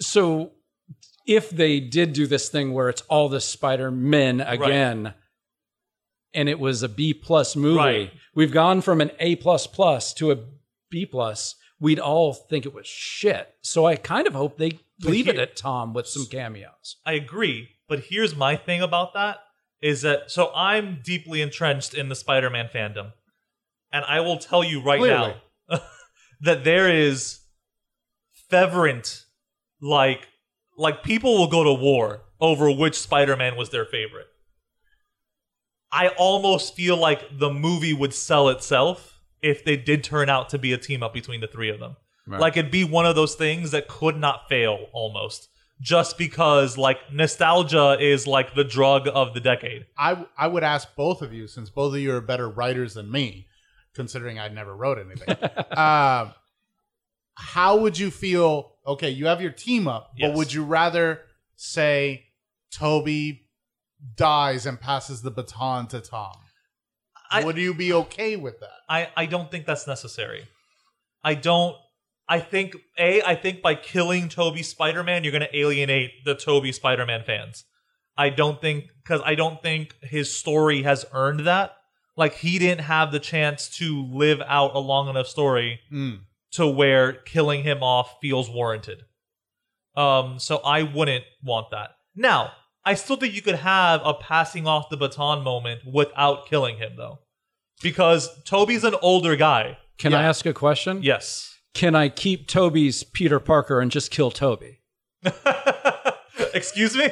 So if they did do this thing where it's all the Spider Men again, and it was a B plus movie, Right. we've gone from an A plus plus to a B plus. We'd all think it was shit. So I kind of hope they leave it at Tom with some cameos. I agree. But here's my thing about that is that so I'm deeply entrenched in the Spider Man fandom. And I will tell you right Clearly. now that there is fervent, like, like people will go to war over which Spider Man was their favorite. I almost feel like the movie would sell itself if they did turn out to be a team up between the three of them. Right. Like it'd be one of those things that could not fail almost. Just because like nostalgia is like the drug of the decade. I I would ask both of you, since both of you are better writers than me, considering I never wrote anything. uh, how would you feel? Okay, you have your team up, Yes. but would you rather say Tobey dies and passes the baton to Tom? I- would you be okay with that? I, I don't think that's necessary. I don't I think A, I think by killing Tobey Spider-Man, you're gonna alienate the Tobey Spider-Man fans. I don't think because I don't think his story has earned that. Like he didn't have the chance to live out a long enough story Mm. to where killing him off feels warranted. Um, so I wouldn't want that. Now, I still think you could have a passing off the baton moment without killing him, though, because Tobey's an older guy. Can I ask a question? Yes. Can I keep Tobey's Peter Parker and just kill Tobey? Excuse me?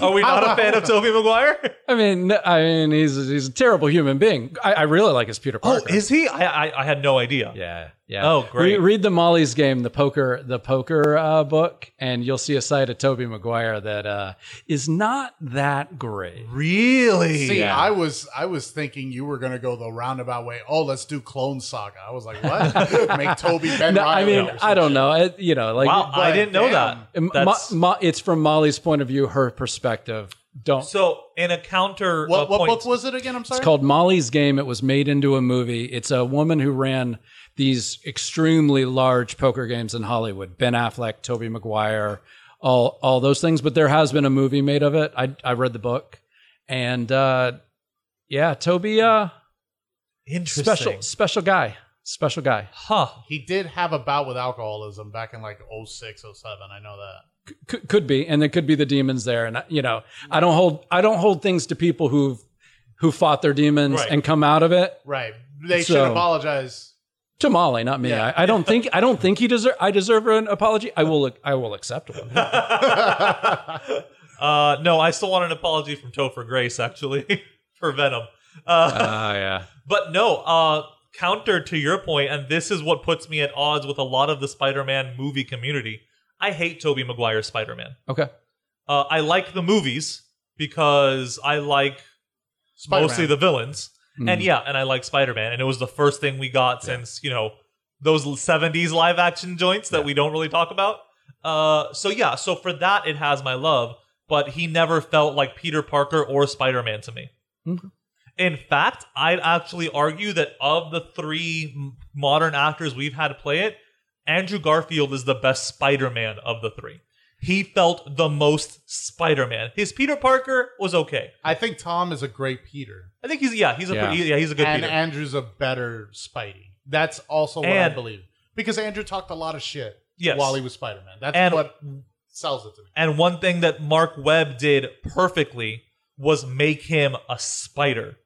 Are we not a fan of Tobey Maguire? I mean, n- I mean, he's he's a terrible human being. I, I really like his Peter Oh, Parker. is he? I, I I had no idea. yeah, yeah. Oh, great. Re- read the Molly's Game, the poker, the poker uh, book, and you'll see a side of Tobey Maguire that uh, is not that great. Really? See, Yeah. I was I was thinking you were gonna go the roundabout way. Oh, let's do Clone Saga. I was like, what? Make Tobey Ben No, I Reilly mean, or I don't shit. know. It, you know, like wow, I didn't know damn. that. Mo- That's- Mo- it's from Molly's point of view, her perspective. Don't. so, in a counter, What what point, book was it again? I'm sorry. It's called Molly's Game. It was made into a movie. It's a woman who ran these extremely large poker games in Hollywood. Ben Affleck, Tobey Maguire, all all those things. But there has been a movie made of it. I I read the book, and uh, yeah, Tobey, uh, Interesting. special special guy, special guy. Huh. He did have a bout with alcoholism back in like 06, 07. I know that. Could, could be, and there could be the demons there. And you know, I don't hold I don't hold things to people who've who fought their demons Right. and come out of it. Right. They should apologize. To Molly, not me. Yeah. I, I don't think I don't think he deserve. I deserve an apology. I will. I will accept one. Uh, no, I still want an apology from Topher Grace, actually, for Venom. Uh, Ah, yeah. but no, uh, counter to your point, and this is what puts me at odds with a lot of the Spider-Man movie community. I hate Tobey Maguire's Spider-Man. Okay. Uh, I like the movies because I like Spider-Man. mostly the villains, Hmm. and yeah, and I like Spider-Man, and it was the first thing we got since you know those '70s live-action joints that we don't really talk about. Uh, so yeah, so for that it has my love, but he never felt like Peter Parker or Spider-Man to me. Okay. In fact, I'd actually argue that of the three modern actors we've had play it, Andrew Garfield is the best Spider-Man of the three. He felt the most Spider-Man. His Peter Parker was okay. I think Tom is a great Peter. I think he's yeah, he's a Yeah. pretty, yeah, he's a good and Peter. Andrew's a better Spidey. That's also what And- I believe. Because Andrew talked a lot of shit Yes. while he was Spider Man. That's And- what sells it to me. And one thing that Marc Webb did perfectly was make him a spider.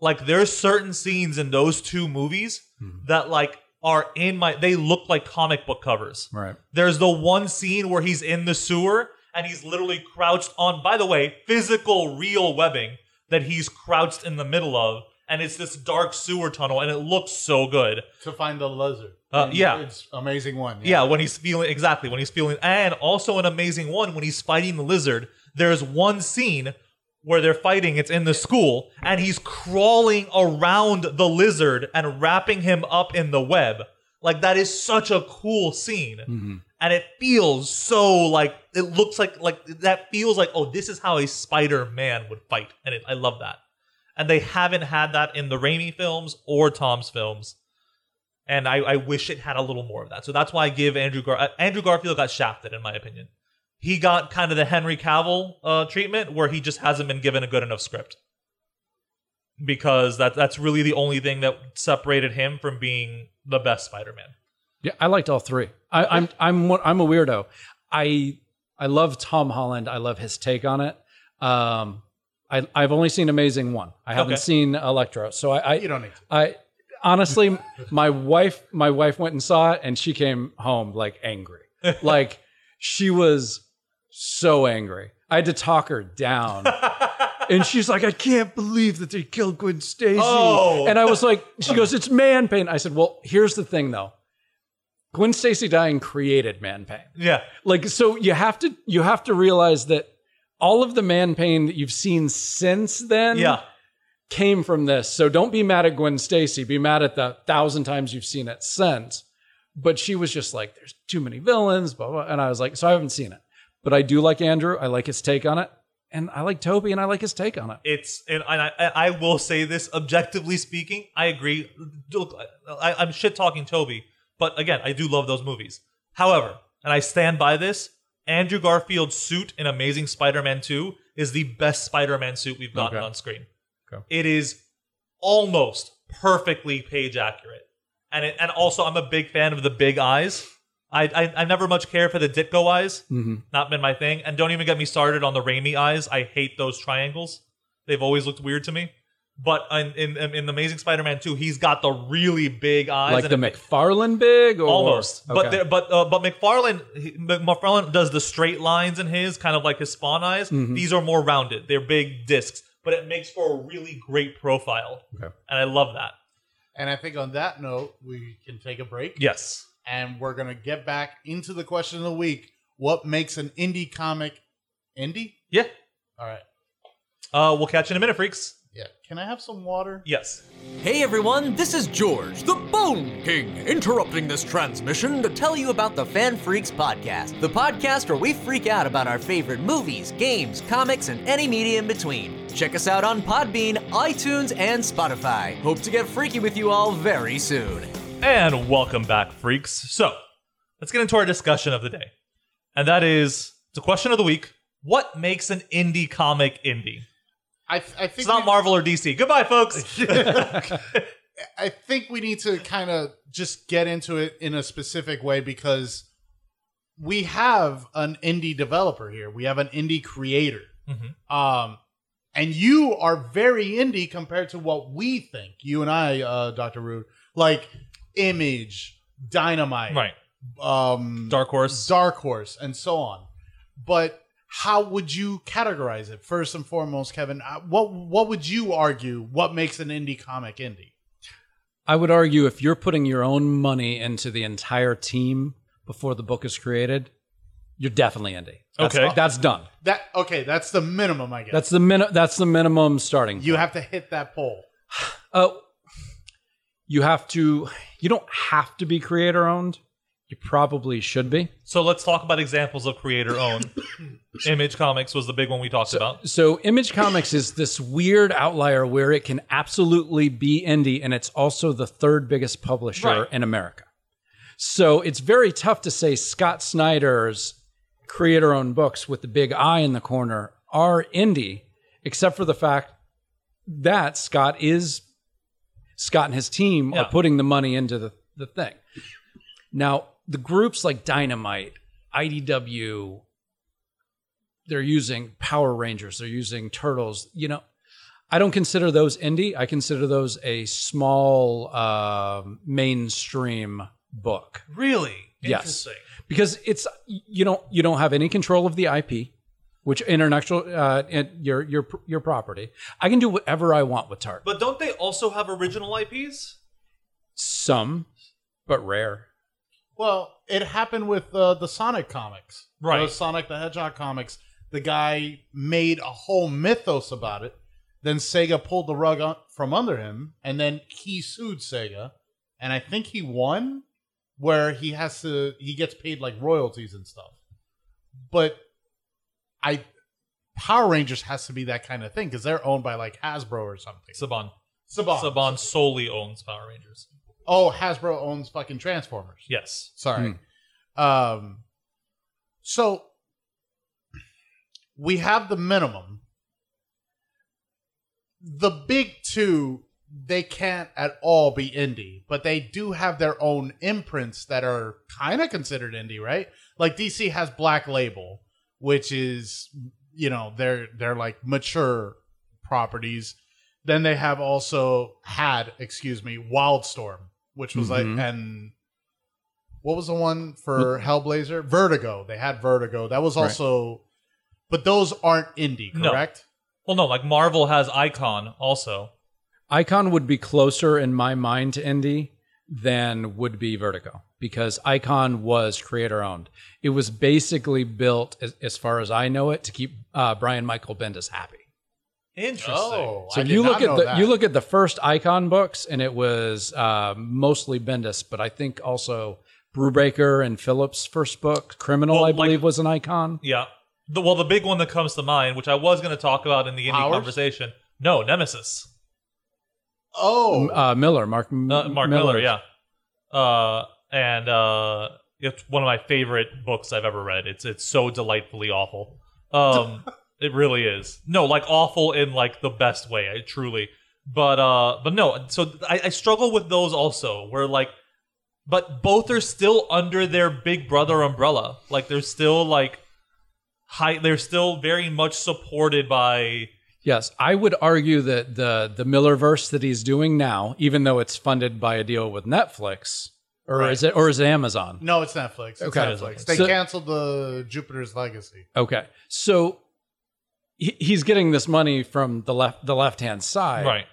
Like there's certain scenes in those two movies hmm. that like are in my they look like comic book covers. Right. There's the one scene where he's in the sewer and he's literally crouched on by the way, physical real webbing that he's crouched in the middle of and it's this dark sewer tunnel and it looks so good. To find the lizard. Uh, yeah. It's amazing one. Yeah, when he's feeling exactly when he's feeling, and also an amazing one when he's fighting the lizard. There's one scene where they're fighting. It's in the school, and he's crawling around the lizard and wrapping him up in the web. Like that is such a cool scene, Mm-hmm. and it feels so like it looks like like that feels like oh this is how a Spider Man would fight, and it, I love that. And they haven't had that in the Raimi films or Tom's films and I, I wish it had a little more of that. So that's why I give Andrew Gar- uh, Andrew Garfield got shafted in my opinion. He got kind of the Henry Cavill uh, treatment where he just hasn't been given a good enough script because that that's really the only thing that separated him from being the best Spider-Man. Yeah, I liked all three. I, I'm I'm I'm a weirdo. I I love Tom Holland. I love his take on it. Um, I I've only seen Amazing One. I haven't Okay. seen Electro. So I, You don't need to. I honestly, my wife my wife went and saw it, and she came home like angry. like she was so angry. I had to talk her down. and she's like, I can't believe that they killed Gwen Stacy. Oh. And I was like, she goes, it's man pain. I said, well, here's the thing though. Gwen Stacy dying created man pain. Yeah. Like, so you have to you have to realize that all of the man pain that you've seen since then Yeah. came from this. So don't be mad at Gwen Stacy. Be mad at the thousand times you've seen it since. But she was just like, there's too many villains, blah, blah. And I was like, so I haven't seen it. But I do like Andrew. I like his take on it. And I like Tobey and I like his take on it. It's and, I I will say this objectively speaking, I agree. Look, I, I'm shit talking Tobey, but again, I do love those movies. However, and I stand by this, Andrew Garfield's suit in Amazing Spider-Man 2 is the best Spider-Man suit we've gotten Okay. on screen. Okay. It is almost perfectly page accurate, and it, and also I'm a big fan of the big eyes. I I, I never much care for the Ditko eyes Mm-hmm. not been my thing. And don't even get me started on the Raimi eyes. I hate those triangles. They've always looked weird to me. But in in, in Amazing Spider-Man 2, he's got the really big eyes. Like and the it- McFarlane big? Or? almost. But there, but uh, but McFarlane he- McFarlane does the straight lines in his kind of like his Spawn eyes. Mhm. These are more rounded. They're big discs, but it makes for a really great profile. Okay. And I love that. And I think on that note, we can take a break. Yes. And we're going to get back into the question of the week. What makes an indie comic indie? Yeah. All right. Uh, we'll catch you in a minute, freaks. Yeah. Can I have some water? Yes. Hey everyone, this is George, the Bone King, interrupting this transmission to tell you about the FanFreeks Podcast, the podcast where we freak out about our favorite movies, games, comics, and any media in between. Check us out on Podbean, iTunes, and Spotify. Hope to get freaky with you all very soon. And welcome back, freaks. So, let's get into our discussion of the day. And that is the question of the week What makes an indie comic indie? I, I think It's not we- Marvel or DC. Goodbye, folks. I think we need to kind of just get into it in a specific way because we have an indie developer here. We have an indie creator. Mhm. Um, and you are very indie compared to what we think. You and I, uh, Dr. Rude, like Image, Dynamite, right. um, Dark Horse. Dark Horse, and so on. But how would you categorize it? First and foremost, Kevin, uh, what what would you argue? What makes an indie comic indie? I would argue if you're putting your own money into the entire team before the book is created, you're definitely indie. That's, Okay. that's done. That okay? That's the minimum, I guess. That's the min- That's the minimum starting. you have to hit that pole. Uh, you have to. You don't have to be creator owned. You probably should be. So let's talk about examples of creator owned. Image Comics was the big one we talked about. So Image Comics is this weird outlier where it can absolutely be indie, and it's also the third biggest publisher Right. in America. So it's very tough to say Scott Snyder's creator-owned books with the big I in the corner are indie, except for the fact that Scott is Scott and his team Yeah. are putting the money into the, the thing. Now, the groups like Dynamite, IDW, they're using Power Rangers, they're using Turtles. You know, I don't consider those indie. I consider those a small um mainstream book Really? Yes. Because it's you don't you don't have any control of the IP, which intellectual uh, and your your your property. I can do whatever I want with Target. But don't they also have original IPs? Some, but rare. Well, it happened with uh, the Sonic comics, Right. The Sonic the Hedgehog comics. The guy made a whole mythos about it. Then Sega pulled the rug on, from under him, and then he sued Sega, and I think he won, where he has to he gets paid like royalties and stuff. But I Power Rangers has to be that kind of thing because they're owned by like Hasbro or something. Saban. Saban. Saban solely owns Power Rangers. Oh, Hasbro owns fucking Transformers. Yes. Sorry. Um so we have the minimum. The big two, they can't at all be indie, but they do have their own imprints that are kind of considered indie, right? Like DC has Black Label, which is you know, they're they're like mature properties. Then they have also had, excuse me, Wildstorm, which was Mhm. like and what was the one for Hellblazer? Vertigo. They had Vertigo. That was Right. also but those aren't indie, No. correct? Well, no, like Marvel has Icon also. Icon would be closer in my mind to indie than would be Vertigo because Icon was creator owned. It was basically built, as, as far as I know it, to keep uh, Brian Michael Bendis happy. Interesting. Oh, So I did you look not at the that. you look at the first Icon books, and it was uh, mostly Bendis, but I think also Brubaker and Phillips' first book, Criminal, Well, I like- believe, was an Icon. Yeah. The, well, the big one that comes to mind, which I was going to talk about in the indie Powers? conversation. No, Nemesis. Oh, Uh, Millar, Mark M- Uh, Mark Millar, yeah. Uh, and uh, it's one of my favorite books I've ever read. It's it's so delightfully awful. Um, it really is. No, like awful in like the best way. I truly. But uh, but no. So I, I struggle with those also. Where like, but both are still under their Big Brother umbrella. Like they're still like high. They're still very much supported by. Yes, I would argue that the the Millarverse that he's doing now, even though it's funded by a deal with Netflix, or Right. is it or is it Amazon? no, it's Netflix. It's Okay. Netflix. They So- canceled the Jupiter's Legacy. Okay, so he, he's getting this money from the left the left hand side, Right.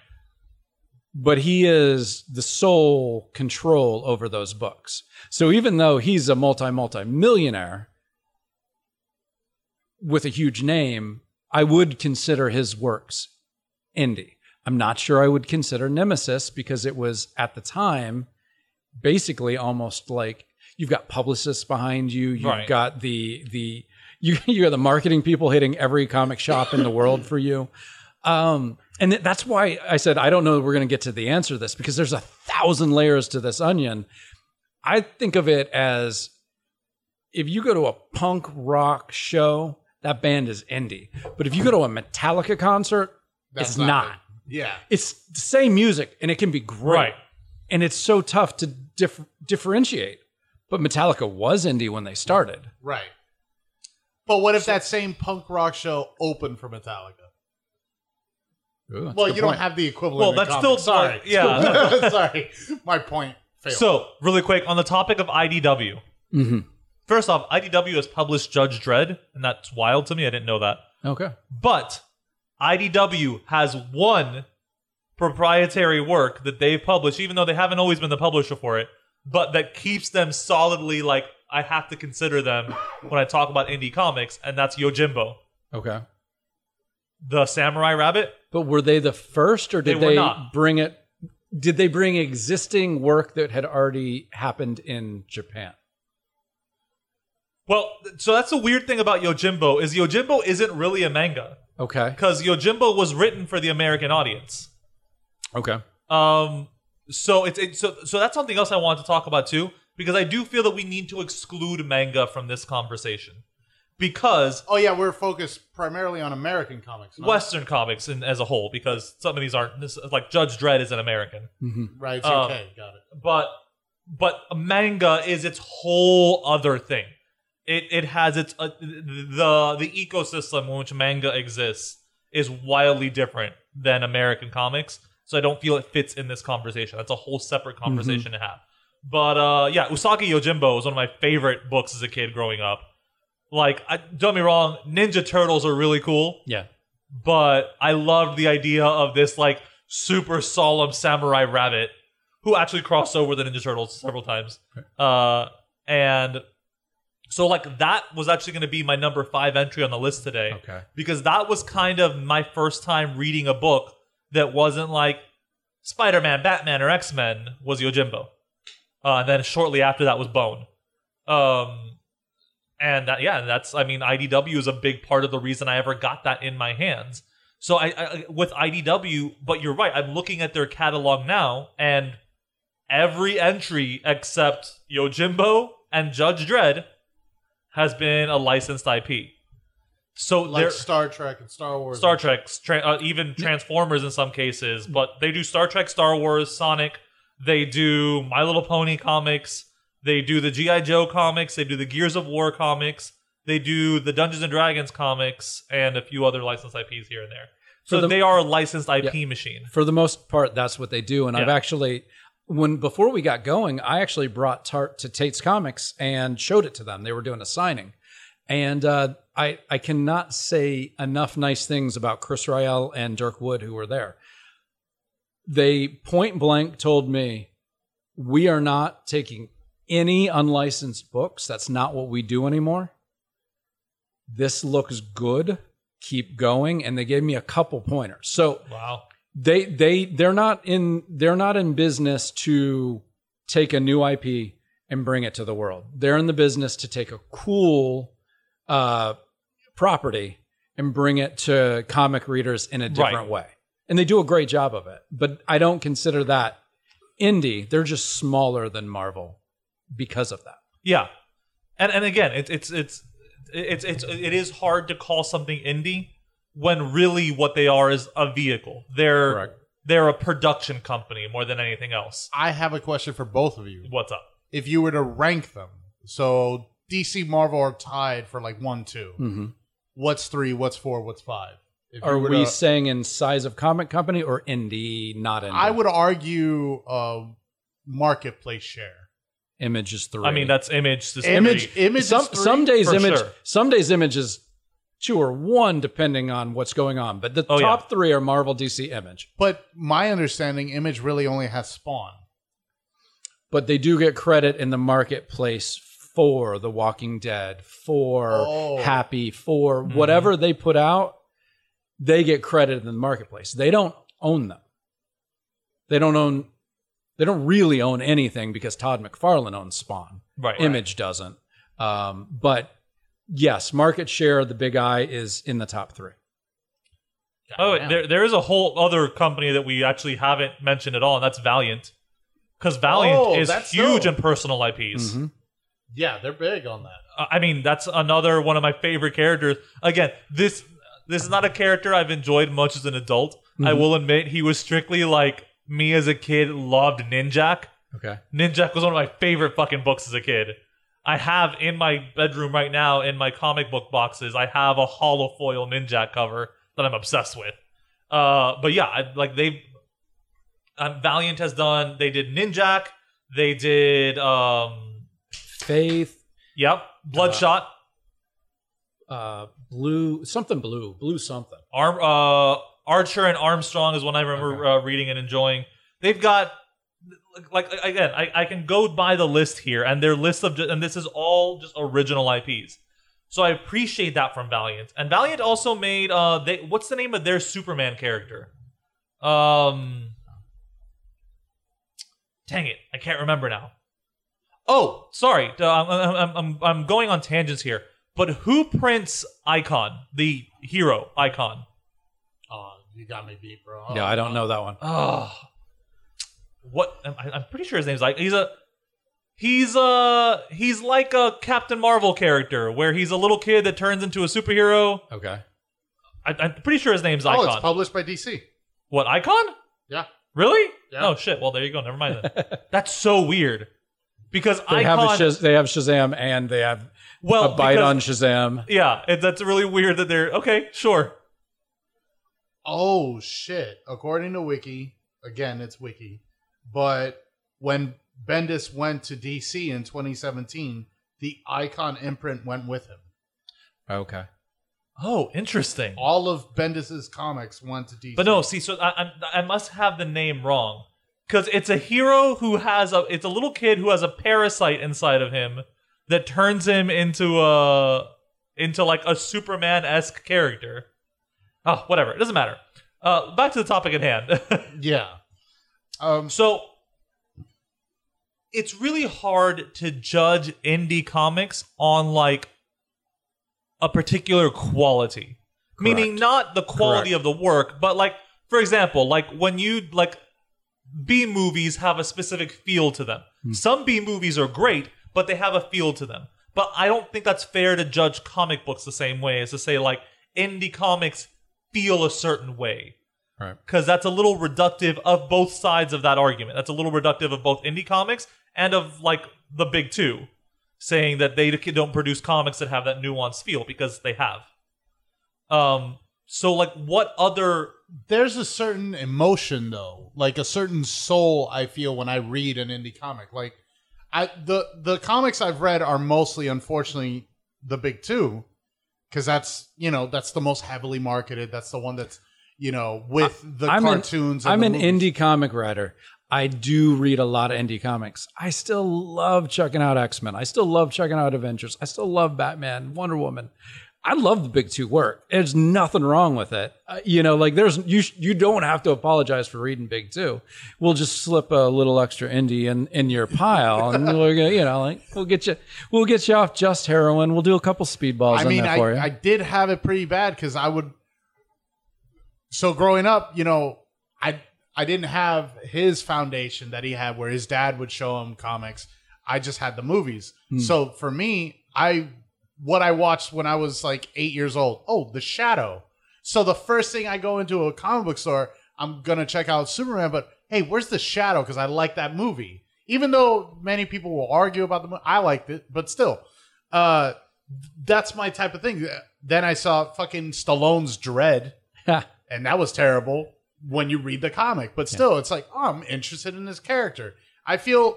but he is the sole control over those books. So even though he's a multi multi millionaire with a huge name, I would consider his works indie. I'm not sure I would consider Nemesis because it was at the time basically almost like you've got publicists behind you, you've Right. got the the you you got the marketing people hitting every comic shop in the world for you. Um, and th- that's why I said I don't know we're going to get to the answer to this because there's a thousand layers to this onion. I think of it as if you go to a punk rock show, that band is indie. But if you go to a Metallica concert, That's it's not. good. Yeah. It's the same music and it can be great. Right. And it's so tough to dif- differentiate. But Metallica was indie when they started. Right. But what if that same punk rock show opened for Metallica? Ooh, that's a Well, good you don't point. have the equivalent. Well, in that's comics. still- sorry. yeah. sorry, my point failed. So really quick on the topic of IDW. Mhm. First off, IDW has published Judge Dredd, and that's wild to me. I didn't know that. Okay. But IDW has one proprietary work that they've published, even though they haven't always been the publisher for it, but that keeps them solidly like I have to consider them when I talk about indie comics, and that's Yojimbo, Okay. the samurai rabbit. But were they the first or did They were they, not. bring it? Did they bring existing work that had already happened in Japan? Well, so that's the weird thing about Yojimbo is Yojimbo isn't really a manga Okay. because Yojimbo was written for the American audience. Okay. Um, so it's it, so so that's something else I wanted to talk about too because I do feel that we need to exclude manga from this conversation because oh yeah, we're focused primarily on American comics. no? Western comics in, as a whole because some of these aren't this, like Judge Dredd is an American, right? It's um, okay, got it. but but manga is its whole other thing. It it has its uh, the the ecosystem in which manga exists is wildly different than American comics. So I don't feel it fits in this conversation. That's a whole separate conversation to have. But uh, yeah, Usagi Yojimbo was one of my favorite books as a kid growing up. Like, I, don't get me wrong, Ninja Turtles are really cool, Yeah. but I loved the idea of this like super solemn samurai rabbit who actually crossed over the Ninja Turtles several times. Uh, and so like that was actually going to be my number five entry on the list today Okay. because that was kind of my first time reading a book that wasn't like Spider-Man, Batman, or X-Men was Yojimbo. Uh, and then shortly after that was Bone. Um, and that, yeah, that's I mean IDW is a big part of the reason I ever got that in my hands. So I, I with IDW, but you're right. I'm looking at their catalog now, and every entry except Yojimbo and Judge Dredd has been a licensed IP. So Like they're Star Trek and Star Wars. Star Trek, tra- uh, even Transformers in some cases, but they do Star Trek, Star Wars, Sonic. They do My Little Pony comics. They do the GI Joe comics. They do the Gears of War comics. They do the Dungeons and Dragons comics and a few other licensed IPs here and there. So the- they are a licensed IP machine. For the most part, that's what they do. And I've actually, when before we got going, I actually brought Tart to Tate's Comics and showed it to them. They were doing a signing. And uh, I I cannot say enough nice things about Chris Ryall and Dirk Wood who were there. They point blank told me, we are not taking any unlicensed books. That's not what we do anymore. This looks good. Keep going. And they gave me a couple pointers. So Wow. they they they're not in they're not in business to take a new IP and bring it to the world. They're in the business to take a cool uh, property and bring it to comic readers in a different Right. way. And they do a great job of it. But I don't consider that indie. They're just smaller than Marvel because of that. Yeah, and and again, it's it's it's it's it's it is hard to call something indie when really what they are is a vehicle. They're Correct. they're a production company more than anything else. I have a question for both of you. What's up? If you were to rank them, so DC, Marvel are tied for like one, two. Mm-hmm. What's three? What's four? What's five? If Are we to- saying in size of comic company or indie, not indie? I would argue uh, marketplace share. Image is three. I mean, that's image. This Image, three. image. some is three? some days For image sure. some days image is two or one depending on what's going on but the Oh, yeah. top three are marvel dc image But my understanding, Image really only has Spawn. but they do get credit in the marketplace for the walking dead for Oh. happy for Mhm. whatever they put out they get credit in the marketplace they don't own them they don't own they don't really own anything because todd mcfarlane owns spawn right. Image doesn't. Um, but yes, market share, of the big eye is in the top three. Oh, Damn. there there is a whole other company that we actually haven't mentioned at all, and that's Valiant. Because Valiant Oh, is huge dope. in personal IPs. Mhm. Yeah, they're big on that. Uh, I mean, that's another one of my favorite characters. Again, this this is not a character I've enjoyed much as an adult. I Mhm. will admit he was strictly like me as a kid loved Ninjak. Okay. Ninjak was one of my favorite fucking books as a kid. I have in my bedroom right now in my comic book boxes, I have a hollow foil Ninjak cover that I'm obsessed with. Uh, but yeah, I, like they, um, Valiant has done. They did Ninjak. They did. Um, Faith, yep, Bloodshot. uh, blue, something blue, blue something. Arm, uh, Archer and Armstrong is one I remember uh, reading and enjoying. They've got like again, I, I can go by the list here, and their list of and this is all just original IPs. So I appreciate that from Valiant. And Valiant also made uh, they what's the name of their Superman character? Um, dang it, I can't remember now. Oh, sorry, uh, I'm, I'm, I'm, I'm going on tangents here. But who prints Icon, the hero Icon? Oh, you got me beat, bro. yeah, I don't know that one. Oh, what? I- I'm pretty sure his name's like he's a he's a he's like a Captain Marvel character where he's a little kid that turns into a superhero. Okay. I, I'm pretty sure his name's Icon. Oh, Icon. it's published by DC. what Icon? Yeah. Really? Yeah. Oh shit. Well, there you go. Never mind then. That's so weird because They Icon. have Shaz- they have Shazam and they have well, a bite because- on Shazam. Yeah, it, that's really weird that they're okay. Sure. Oh shit! According to Wiki, again, it's Wiki, but when Bendis went to DC in 2017, the Icon imprint went with him. Okay. Oh, interesting. All of Bendis's comics went to DC. But no, see, so I, I, I must have the name wrong because it's a hero who has a. It's a little kid who has a parasite inside of him that turns him into a into like a Superman esque character. Oh, whatever. It doesn't matter. Uh, back to the topic at hand. yeah. Um, so it's really hard to judge indie comics on like a particular quality meaning not the quality Correct. of the work but like for example like when you like b movies have a specific feel to them some b movies are great but they have a feel to them but i don't think that's fair to judge comic books the same way as to say like indie comics feel a certain way Right. because that's a little reductive of both sides of that argument. That's a little reductive of both indie comics and of like the big two, saying that they don't produce comics that have that nuanced feel because they have. Um. So like, what other? there's a certain emotion though, like a certain soul I feel when I read an indie comic. Like I the the comics I've read are mostly unfortunately the big two because that's you know that's the most heavily marketed. That's the one that's you know with the I'm an- cartoons. and I'm the an movies. indie comic writer. I do read a lot of indie comics. I still love checking out X Men. I still love checking out Avengers. I still love Batman, Wonder Woman. I love the big two work. There's nothing wrong with it. Uh, you know, like there's you you don't have to apologize for reading big two. We'll just slip a little extra indie in in your pile, and we're gonna, you know, like we'll get you we'll get you off just heroin. We'll do a couple speedballs I mean, I. I did have it pretty bad because I would. So growing up, you know, I I didn't have his foundation that he had, where his dad would show him comics. I just had the movies. Hmm. So for me, I what I watched when I was like eight years old. Oh, The Shadow. So the first thing I go into a comic book store, I'm gonna check out Superman. But hey, where's The Shadow? Because I like that movie. Even though many people will argue about the movie, I liked it. But still, uh, that's my type of thing. Then I saw fucking Stallone's Dredd, and that was terrible when you read the comic. But still, it's like, oh, I'm interested in this character. I feel,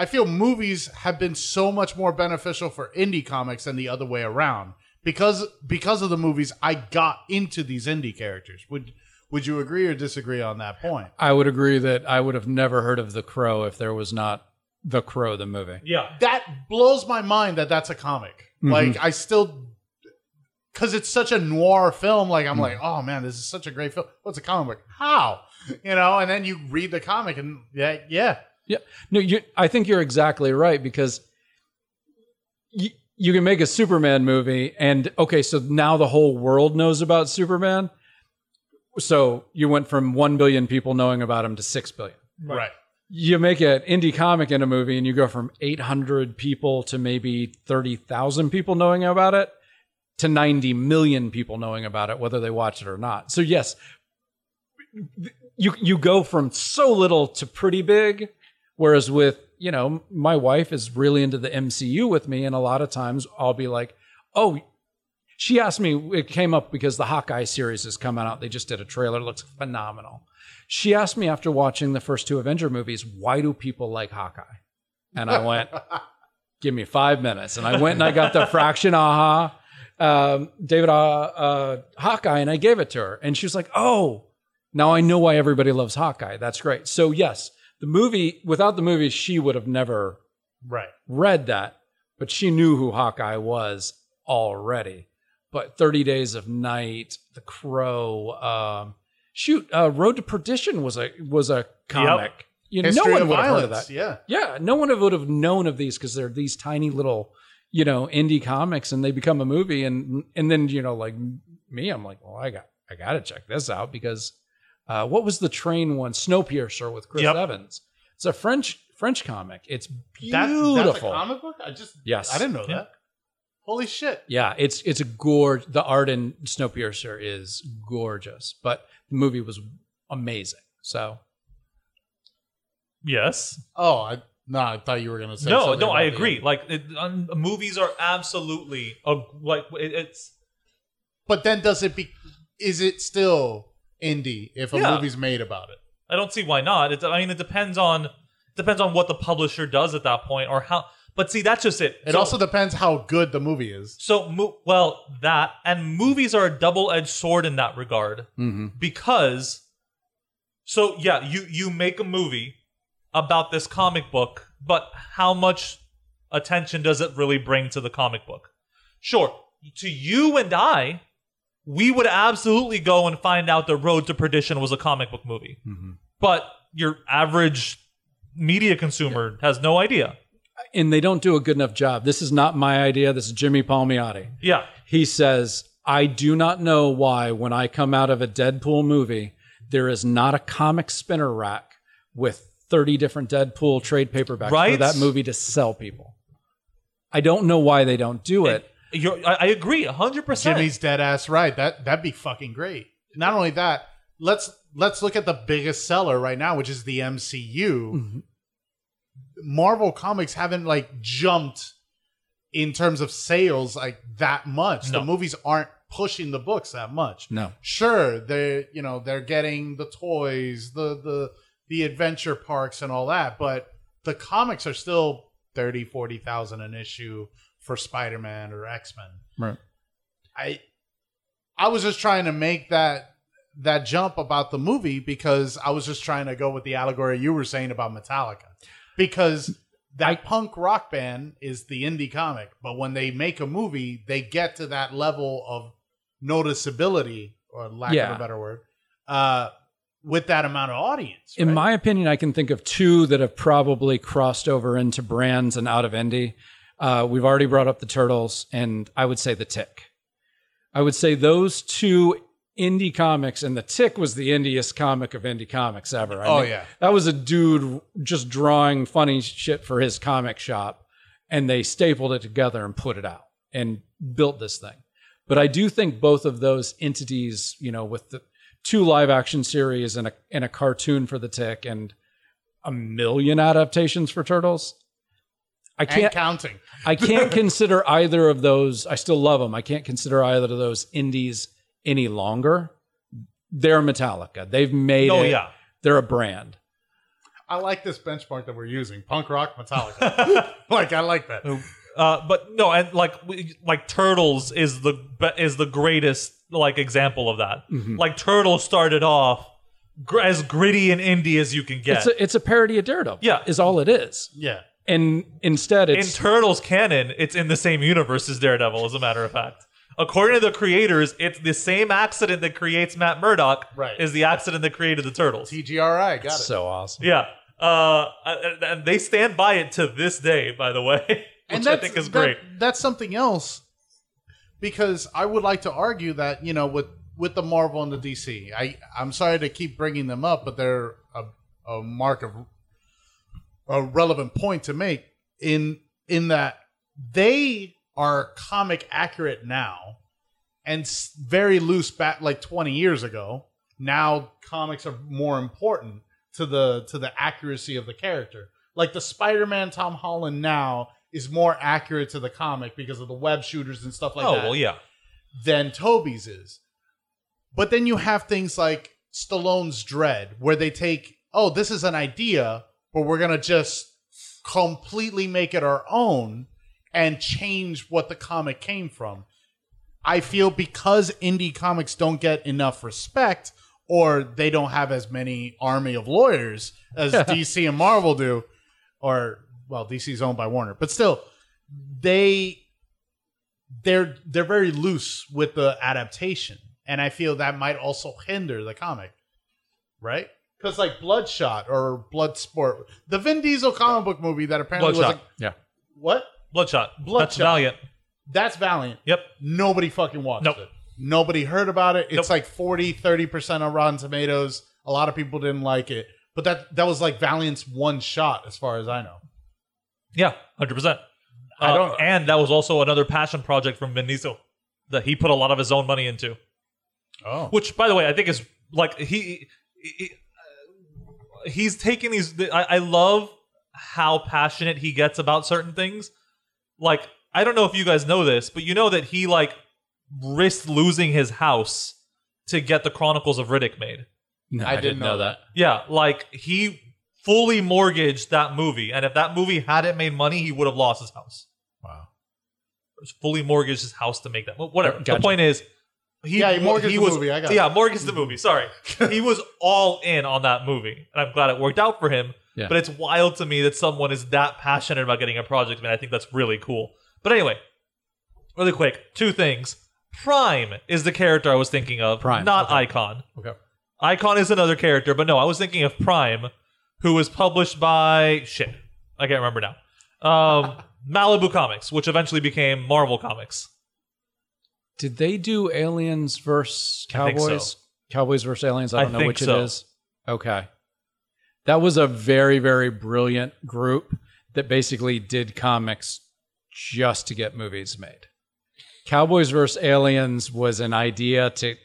I feel movies have been so much more beneficial for indie comics than the other way around because because of the movies. I got into these indie characters. Would would you agree or disagree on that point? I would agree that I would have never heard of The Crow if there was not The Crow, the movie. Yeah. that blows my mind that that's a comic. Mm-hmm. Like I still, because it's such a noir film. Like I'm mm. like, oh man, this is such a great film. What's a comic book? How? You know? And then you read the comic, and yeah, yeah, Yeah, no, you. I think you're exactly right because you you can make a Superman movie, and okay, so now the whole world knows about Superman. So you went from one billion people knowing about him to six billion. right. You make an indie comic in a movie, and you go from eight hundred people to maybe thirty thousand people knowing about it to ninety million people knowing about it, whether they watch it or not. So yes, you you go from so little to pretty big whereas with you know my wife is really into the mcu with me and a lot of times i'll be like oh she asked me it came up because the hawkeye series is coming out. They just did a trailer. It looks phenomenal. She asked me after watching the first two avenger movies why do people like hawkeye? And i went give me five minutes. And i went and i got the Fraction Aja um, david uh, uh, hawkeye and i gave it to her. And she was like oh now I know why everybody loves Hawkeye. That's great. So yes, the movie without the movie, she would have never Right. read that, but she knew who Hawkeye was already. But Thirty Days of Night, The Crow, um, shoot, uh, Road to Perdition was a was a comic. You know, no one of would have heard of that. Yeah. Yeah, no one would have known of these because they're these tiny little, you know, indie comics, and they become a movie, and and then you know, like me, I'm like, well, I got I got to check this out because uh, what was the train one? Snowpiercer with Chris Yep. Evans. It's a French French comic. It's That, beautiful. that's a comic book. I just Yes. I didn't know Yeah. that. Holy shit. Yeah, it's it's a gorge. The art in Snowpiercer is gorgeous, but the movie was amazing. So Yes. Oh, I no, I thought you were gonna say No, no, I about the- agree. Like it, um, movies are absolutely a, like it, it's But then does it be? Is it still indie if a Yeah. movie's made about it? I don't see why not. It, I mean, it depends on depends on what the publisher does at that point or how. But see, that's just it. It So- also depends how good the movie is. So, mo- well, that and movies are a double-edged sword in that regard mm-hmm. because, so yeah, you you make a movie about this comic book, but how much attention does it really bring to the comic book? Sure, to you and I, we would absolutely go and find out the Road to Perdition was a comic book movie, mm-hmm. but your average media consumer has no idea. and they don't do a good enough job. This is not my idea. This is Jimmy Palmiotti. Yeah, He says, "I do not know why when I come out of a Deadpool movie, there is not a comic spinner rack with 30 different Deadpool trade paperbacks for that movie to sell people. I don't know why they don't do it. You're, I, I agree, hundred percent. Jimmy's dead ass right. That that'd be fucking great. Not only that, let's let's look at the biggest seller right now, which is the MCU. Mm-hmm. Marvel comics haven't like jumped in terms of sales like that much. No. The movies aren't pushing the books that much. No. Sure, they you know they're getting the toys, the the the adventure parks and all that, but the comics are still 30, 40,000 an issue, for Spider-Man or X-Men. Right. I I was just trying to make that that jump about the movie because I was just trying to go with the allegory you were saying about Metallica. Because that I- punk rock band is the indie comic, but when they make a movie, they get to that level of noticeability, or lack of a better word, uh, with that amount of audience. In right? my opinion, I can think of two that have probably crossed over into brands and out of indie. Uh, we've already brought up the Turtles, and I would say the Tick. I would say those two indie comics, and the Tick was the indiest comic of indie comics ever. I Oh, mean, yeah. that was a dude just drawing funny shit for his comic shop, and they stapled it together and put it out and built this thing. But I do think both of those entities, you know, with the two live action series and a and a cartoon for the Tick and a million adaptations for Turtles, I and can't counting. I can't consider either of those. I still love them. I can't consider either of those indies any longer. They're Metallica. They've made Oh it. yeah. They're a brand. I like this benchmark that we're using: punk rock, Metallica. like I like that. Uh, but no, and like like Turtles is the is the greatest like example of that. Mm-hmm. Like Turtles started off gr- as gritty and indie as you can get. It's a, it's a parody of Daredevil. Yeah. is all it is. Yeah. And instead, in it's Turtles canon, it's in the same universe as Daredevil. As a matter of fact, according to the creators, it's the same accident that creates Matt Murdock. Right. Is the accident that created the Turtles. TGRI got it. so awesome. Yeah. Uh, and and they stand by it to this day. By the way, which and I that's, think is that- great. that's something else because I would like to argue that you know with with the Marvel and the DC, I I'm sorry to keep bringing them up, but they're a, a mark of a relevant point to make in in that they are comic accurate now and very loose back like 20 years ago. Now comics are more important to the to the accuracy of the character. Like the Spider-Man Tom Holland now is more accurate to the comic because of the web shooters and stuff like oh that well, yeah. than Tobey's is. But then you have things like Stallone's Dredd, where they take, oh, this is an idea, but we're going to just completely make it our own and change what the comic came from. I feel because indie comics don't get enough respect or they don't have as many army of lawyers as DC and Marvel do, or well, DC's owned by Warner, but still, they they're they're very loose with the adaptation, and I feel that might also hinder the comic, right? Because like Bloodshot or Bloodsport, the Vin Diesel comic book movie that apparently Bloodshot. was like Yeah. what? Bloodshot. Bloodshot. That's. Valiant. That's Valiant. Yep. Nobody fucking watched Nope. it. Nobody heard about it. It's Nope. like 40, 30% on Rotten Tomatoes. A lot of people didn't like it. But that that was like Valiant's one shot as far as I know. Yeah, hundred percent. I don't- and that was also another passion project from Vin Diesel that he put a lot of his own money into. Oh. Which, by the way, I think is like he, he uh, he's taking these. I, I love how passionate he gets about certain things. Like I don't know if you guys know this, but you know that he like risked losing his house to get the Chronicles of Riddick made. No, I didn't know that. Yeah, like he fully mortgaged that movie, and if that movie hadn't made money, he would have lost his house. Wow. Fully mortgaged his house to make that. well, Whatever. Gotcha. The point is, he Yeah, he mortgaged the was, movie, I got it. yeah, mortgaged the movie. Sorry, he was all in on that movie, and I'm glad it worked out for him. Yeah. But it's wild to me that someone is that passionate about getting a project, man. I think that's really cool. But anyway, really quick, two things. Prime is the character I was thinking of, Prime, not okay. Icon. Okay. Icon is another character, but no, I was thinking of Prime, who was published by shit. I can't remember now. Um, Malibu Comics, which eventually became Marvel Comics. Did they do Aliens versus I think so. Cowboys? Cowboys versus Aliens. I I don't know think which so. it is. Okay. That was a very, very brilliant group that basically did comics just to get movies made. Cowboys versus Aliens was an idea to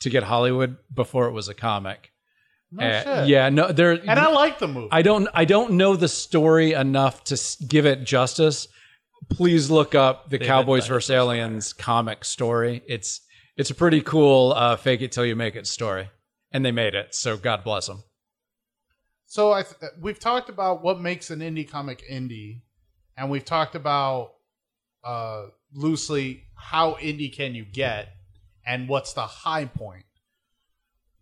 to get Hollywood before it was a comic. No Uh, shit. yeah, no, there. And I like the movie. I don't I don't know the story enough to s- give it justice. Please look up the They Cowboys meant vs Aliens comic story. It's it's a pretty cool uh, fake it till you make it story, and they made it. So God bless them. So I th- we've talked about what makes an indie comic indie, and we've talked about uh, loosely how indie can you get and what's the high point.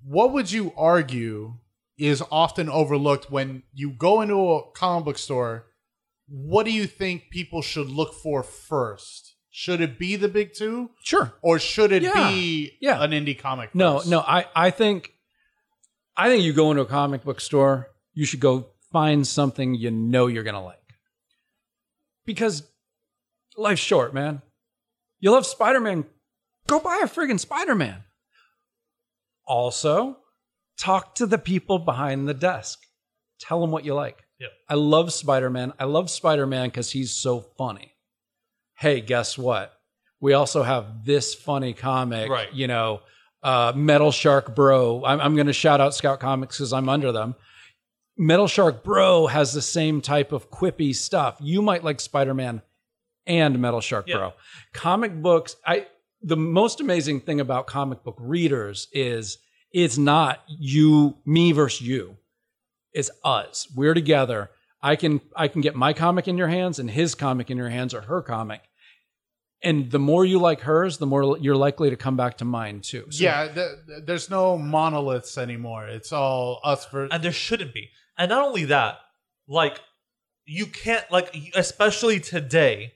What would you argue is often overlooked when you go into a comic book store? What do you think people should look for first? Should it be the big two, Sure. or should it Yeah. be Yeah. an indie comic? Book? No, first? no. I, I think, I think you go into a comic book store, you should go find something you know you're gonna like, because life's short, man. You love Spider Man, go buy a friggin' Spider Man. Also, talk to the people behind the desk. Tell them what you like. Yep. I love Spider Man. I love Spider Man because he's so funny. Hey, guess what? We also have this funny comic, Right. you know, uh, Metal Shark Bro. I'm, I'm going to shout out Scout Comics because I'm under them. Metal Shark Bro has the same type of quippy stuff. You might like Spider Man and Metal Shark Yeah. Bro. Comic books, I the most amazing thing about comic book readers is it's not you, me versus you. It's us. We're together. I can I can get my comic in your hands and his comic in your hands or her comic. And the more you like hers, the more you're likely to come back to mine too. So- yeah, th- th- there's no monoliths anymore. It's all us for. and there shouldn't be. And not only that, like you can't like especially today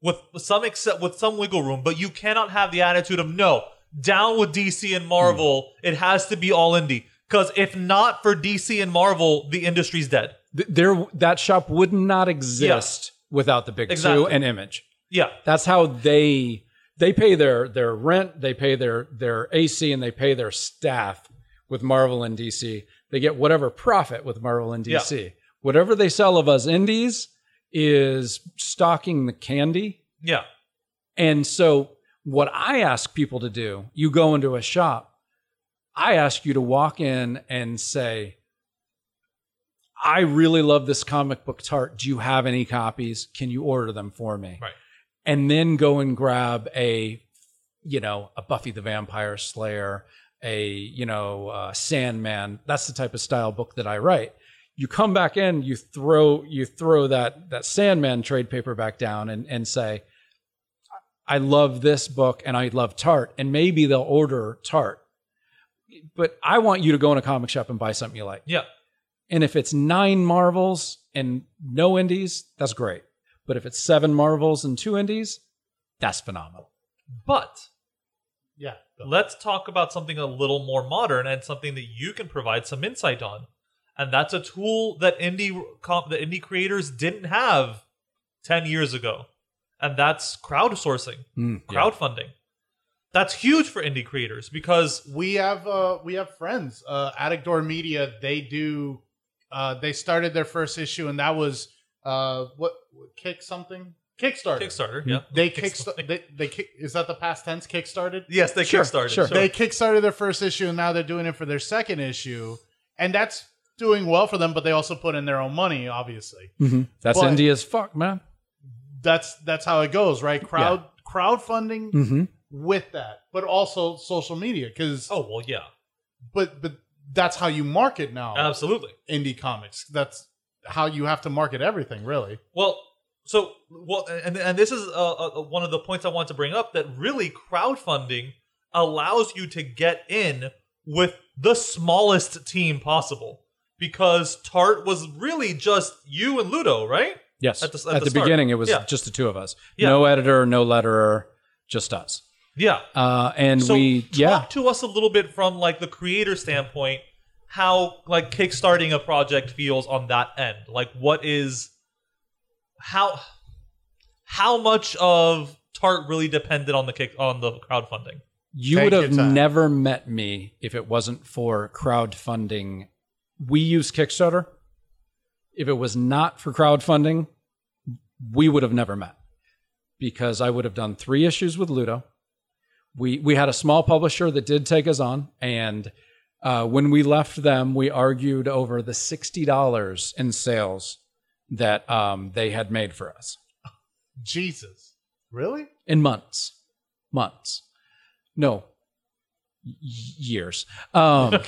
with some except with some wiggle room, but you cannot have the attitude of no, down with DC and Marvel, hmm. it has to be all indie. Cuz if not for DC and Marvel, the industry's dead. Th- there that shop would not exist without the big Exactly. two and image. Yeah. That's how they they pay their their rent, they pay their their AC, and they pay their staff with Marvel and DC. They get whatever profit with Marvel and DC. Whatever they sell of us indies is stocking the candy. Yeah. And so what I ask people to do, you go into a shop, I ask you to walk in and say, I really love this comic book tart. Do you have any copies? Can you order them for me? Right. And then go and grab a, you know, a Buffy the Vampire Slayer, a, you know, uh, Sandman. That's the type of style book that I write. You come back in, you throw you throw that that Sandman trade paperback down and and say, I love this book and I love Tart, and maybe they'll order Tart. But I want you to go in a comic shop and buy something you like. Yeah. And if it's nine Marvels and no indies, that's great. But if it's seven Marvels and two indies, that's phenomenal. But yeah, let's talk about something a little more modern and something that you can provide some insight on. And that's a tool that indie comp, the indie creators didn't have 10 years ago. And that's crowdsourcing, Mm, yeah. Crowdfunding. That's huge for indie creators because we have uh we have friends uh Attic Door Media they do uh they started their first issue and that was uh what kick something Kickstarter Kickstarter, yeah. they Kickstarter. kick they, they kick is that the past tense kickstarted Yes, they Sure, kickstarted. sure. they kickstarted their first issue and now they're doing it for their second issue and that's doing well for them but they also put in their own money obviously That's But- indie as fuck, man. that's that's how it goes right crowd crowdfunding Mm-hmm. With that but also social media because oh well, yeah, but but that's how you market now absolutely. indie comics. That's how you have to market everything, really. Well, so well, and and this is uh, uh, one of the points I want to bring up that really crowdfunding allows you to get in with the smallest team possible because Tart was really just you and Ludo, right? Yes. At At the- the, at the start. beginning, it was Yeah. just the two of us. Yeah. No editor, no letterer, just us. Yeah. Uh, and So we, talk yeah. to us a little bit from like the creator standpoint, how like kickstarting a project feels on that end. Like what is how how much of Tart really depended on the kick on the crowdfunding? You Take would have never met me if it wasn't for crowdfunding. We use Kickstarter. If it was not for crowdfunding, we would have never met because I would have done three issues with Ludo. We we had a small publisher that did take us on, and uh, when we left them, we argued over the sixty dollars in sales that um, they had made for us Jesus, really? in months, months, no, y- years. Um,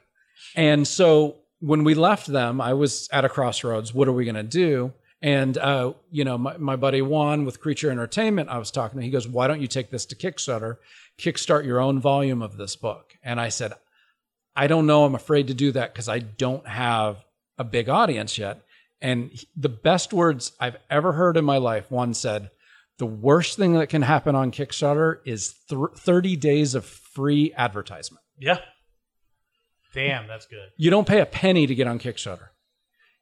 and so when we left them, I was at a crossroads. What are we going to do? And uh, you know, my, my buddy Juan with Creature Entertainment, I was talking to. He goes, "Why don't you take this to Kickstarter, kickstart your own volume of this book?" And I said, "I don't know. I'm afraid to do that because I don't have a big audience yet." And he- the best words I've ever heard in my life, Juan said, "The worst thing that can happen on Kickstarter is th- 30 days of free advertisement. Yeah. Damn, that's good. You don't pay a penny to get on Kickstarter."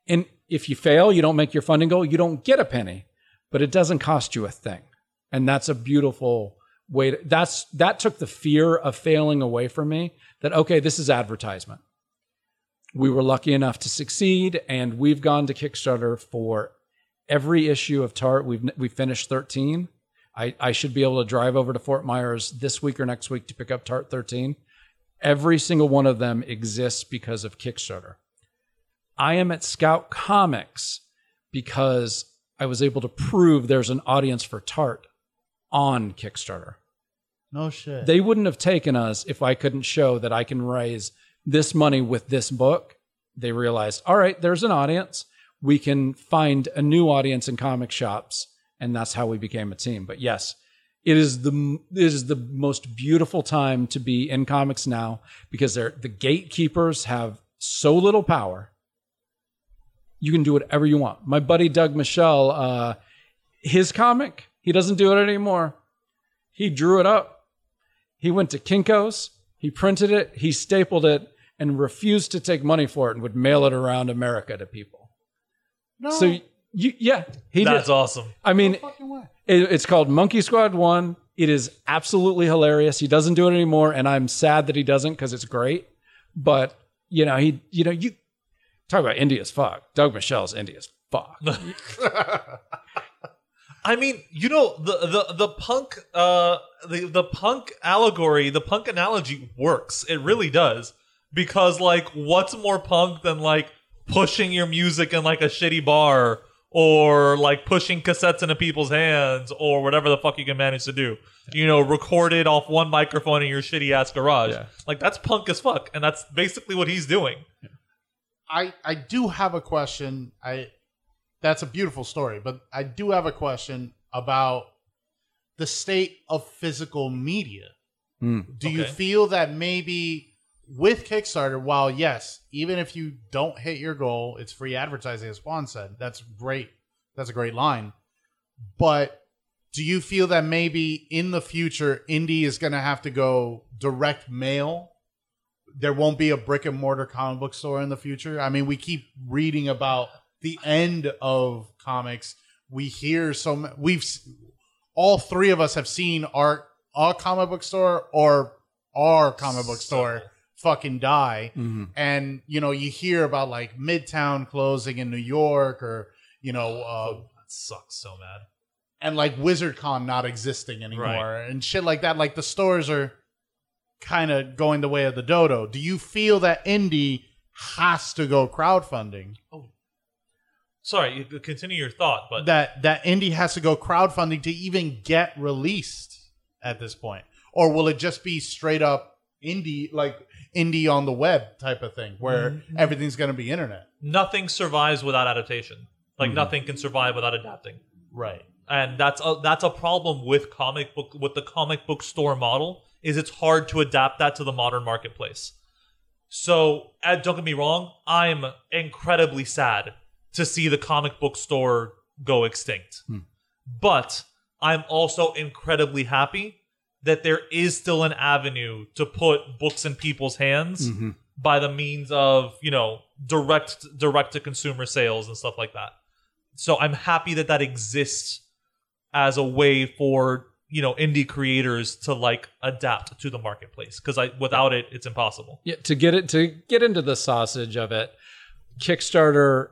And if you fail, you don't make your funding goal, you don't get a penny, but it doesn't cost you a thing. And that's a beautiful way to, that's that took the fear of failing away from me that okay, this is advertisement. We were lucky enough to succeed and we've gone to Kickstarter for every issue of Tart. We've we finished 13. I, I should be able to drive over to Fort Myers this week or next week to pick up Tart 13. Every single one of them exists because of Kickstarter. I am at Scout Comics because I was able to prove there's an audience for Tart on Kickstarter. No shit. They wouldn't have taken us if I couldn't show that I can raise this money with this book. They realized, all right, there's an audience. We can find a new audience in comic shops, and that's how we became a team. But yes, it is the it is the most beautiful time to be in comics now because they're the gatekeepers have so little power. You can do whatever you want. My buddy Doug Michelle, uh, his comic, he doesn't do it anymore. He drew it up. He went to Kinko's, he printed it, he stapled it, and refused to take money for it and would mail it around America to people. no. So you, yeah, he That's did. awesome. I mean, fucking way. it, it's called Monkey Squad One. It is absolutely hilarious. He doesn't do it anymore, and I'm sad that he doesn't because it's great. But you know, he, you know, you talk about indie as fuck. Doug Michelle's indie as fuck. I mean, you know, the the the punk uh the the punk allegory, the punk analogy works. It really does. Because like what's more punk than like pushing your music in like a shitty bar or like pushing cassettes into people's hands or whatever the fuck you can manage to do. You know, record it off one microphone in your shitty ass garage. Yeah. Like that's punk as fuck and that's basically what he's doing. I I do have a question. I that's a beautiful story, but I do have a question about the state of physical media. Hmm. Do you feel that maybe with Kickstarter, while yes, even if you don't hit your goal, it's free advertising, as Juan said. That's great. That's a great line. But do you feel that maybe in the future, indie is going to have to go direct mail? There won't be a brick and mortar comic book store in the future. I mean, we keep reading about the end of comics. We hear so m- we've all three of us have seen our our comic book store or our comic book store fucking die Mhm. and you know you hear about like midtown closing in new york or you know uh, that sucks so bad. and like wizardcon not existing anymore Right. and shit like that like the stores are kind of going the way of the dodo do you feel that indie has to go crowdfunding Oh, Sorry, you continue your thought, but that that indie has to go crowdfunding to even get released at this point or will it just be straight up indie like indie on the web type of thing where Mm-hmm. everything's going to be internet nothing survives without adaptation. Like Mm-hmm. nothing can survive without adapting. right and that's a that's a problem with comic book with the comic book store model is it's hard to adapt that to the modern marketplace. So uh, don't get me wrong i'm incredibly sad to see the comic book store go extinct. But i'm also incredibly happy that there is still an avenue to put books in people's hands Mhm. by the means of you know direct direct to consumer sales and stuff like that. So i'm happy that that exists as a way for you know indie creators to like adapt to the marketplace because i without it it's impossible Yeah, to get it to get into the sausage of it, Kickstarter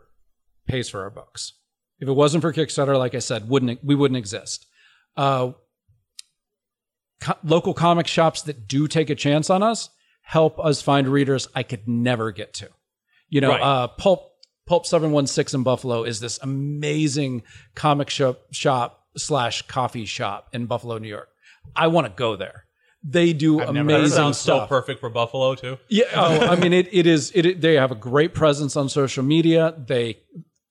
pays for our books. If it wasn't for Kickstarter, like I said, wouldn't we wouldn't exist. Uh, co- local comic shops that do take a chance on us help us find readers I could never get to. You know, Right. uh, Pulp Pulp Seven One Six in Buffalo is this amazing comic shop shop slash coffee shop in Buffalo, New York. I want to go there. They do I've never- that amazing sounds so perfect for buffalo too Yeah, oh, I mean, it, it is. It, they have a great presence on social media. They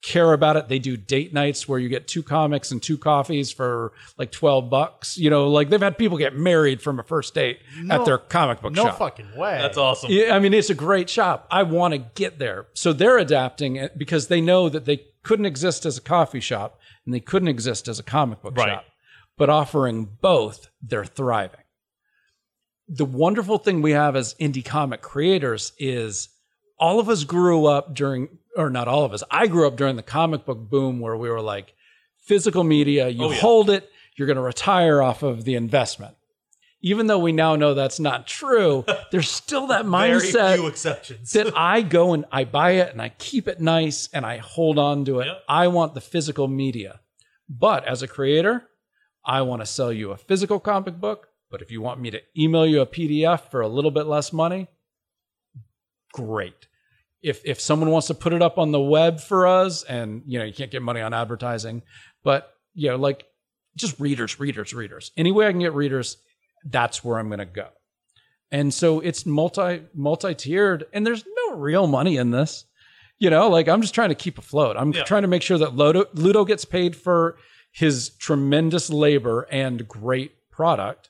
care about it. They do date nights where you get two comics and two coffees for like 12 bucks. You know, like they've had people get married from a first date No- at their comic book No shop. No fucking way. That's awesome. Yeah, I mean, it's a great shop. I want to get there. So they're adapting it because they know that they couldn't exist as a coffee shop and they couldn't exist as a comic book Right. shop. But offering both, they're thriving. The wonderful thing we have as indie comic creators is all of us grew up during, or not all of us, I grew up during the comic book boom where we were like, physical media, you Oh, yeah. hold it, you're going to retire off of the investment. Even though we now know that's not true, there's still that mindset few exceptions. that I go and I buy it and I keep it nice and I hold on to it. Yeah. I want the physical media. But as a creator, I want to sell you a physical comic book. But if you want me to email you a PDF for a little bit less money, great. If if someone wants to put it up on the web for us and you know, you can't get money on advertising, but you know, like just readers, readers, readers. Any way I can get readers, that's where I'm going to go. And so it's multi multi tiered, and there's no real money in this. You know, like I'm just trying to keep afloat. I'm Yeah. trying to make sure that Ludo, Ludo gets paid for his tremendous labor and great product.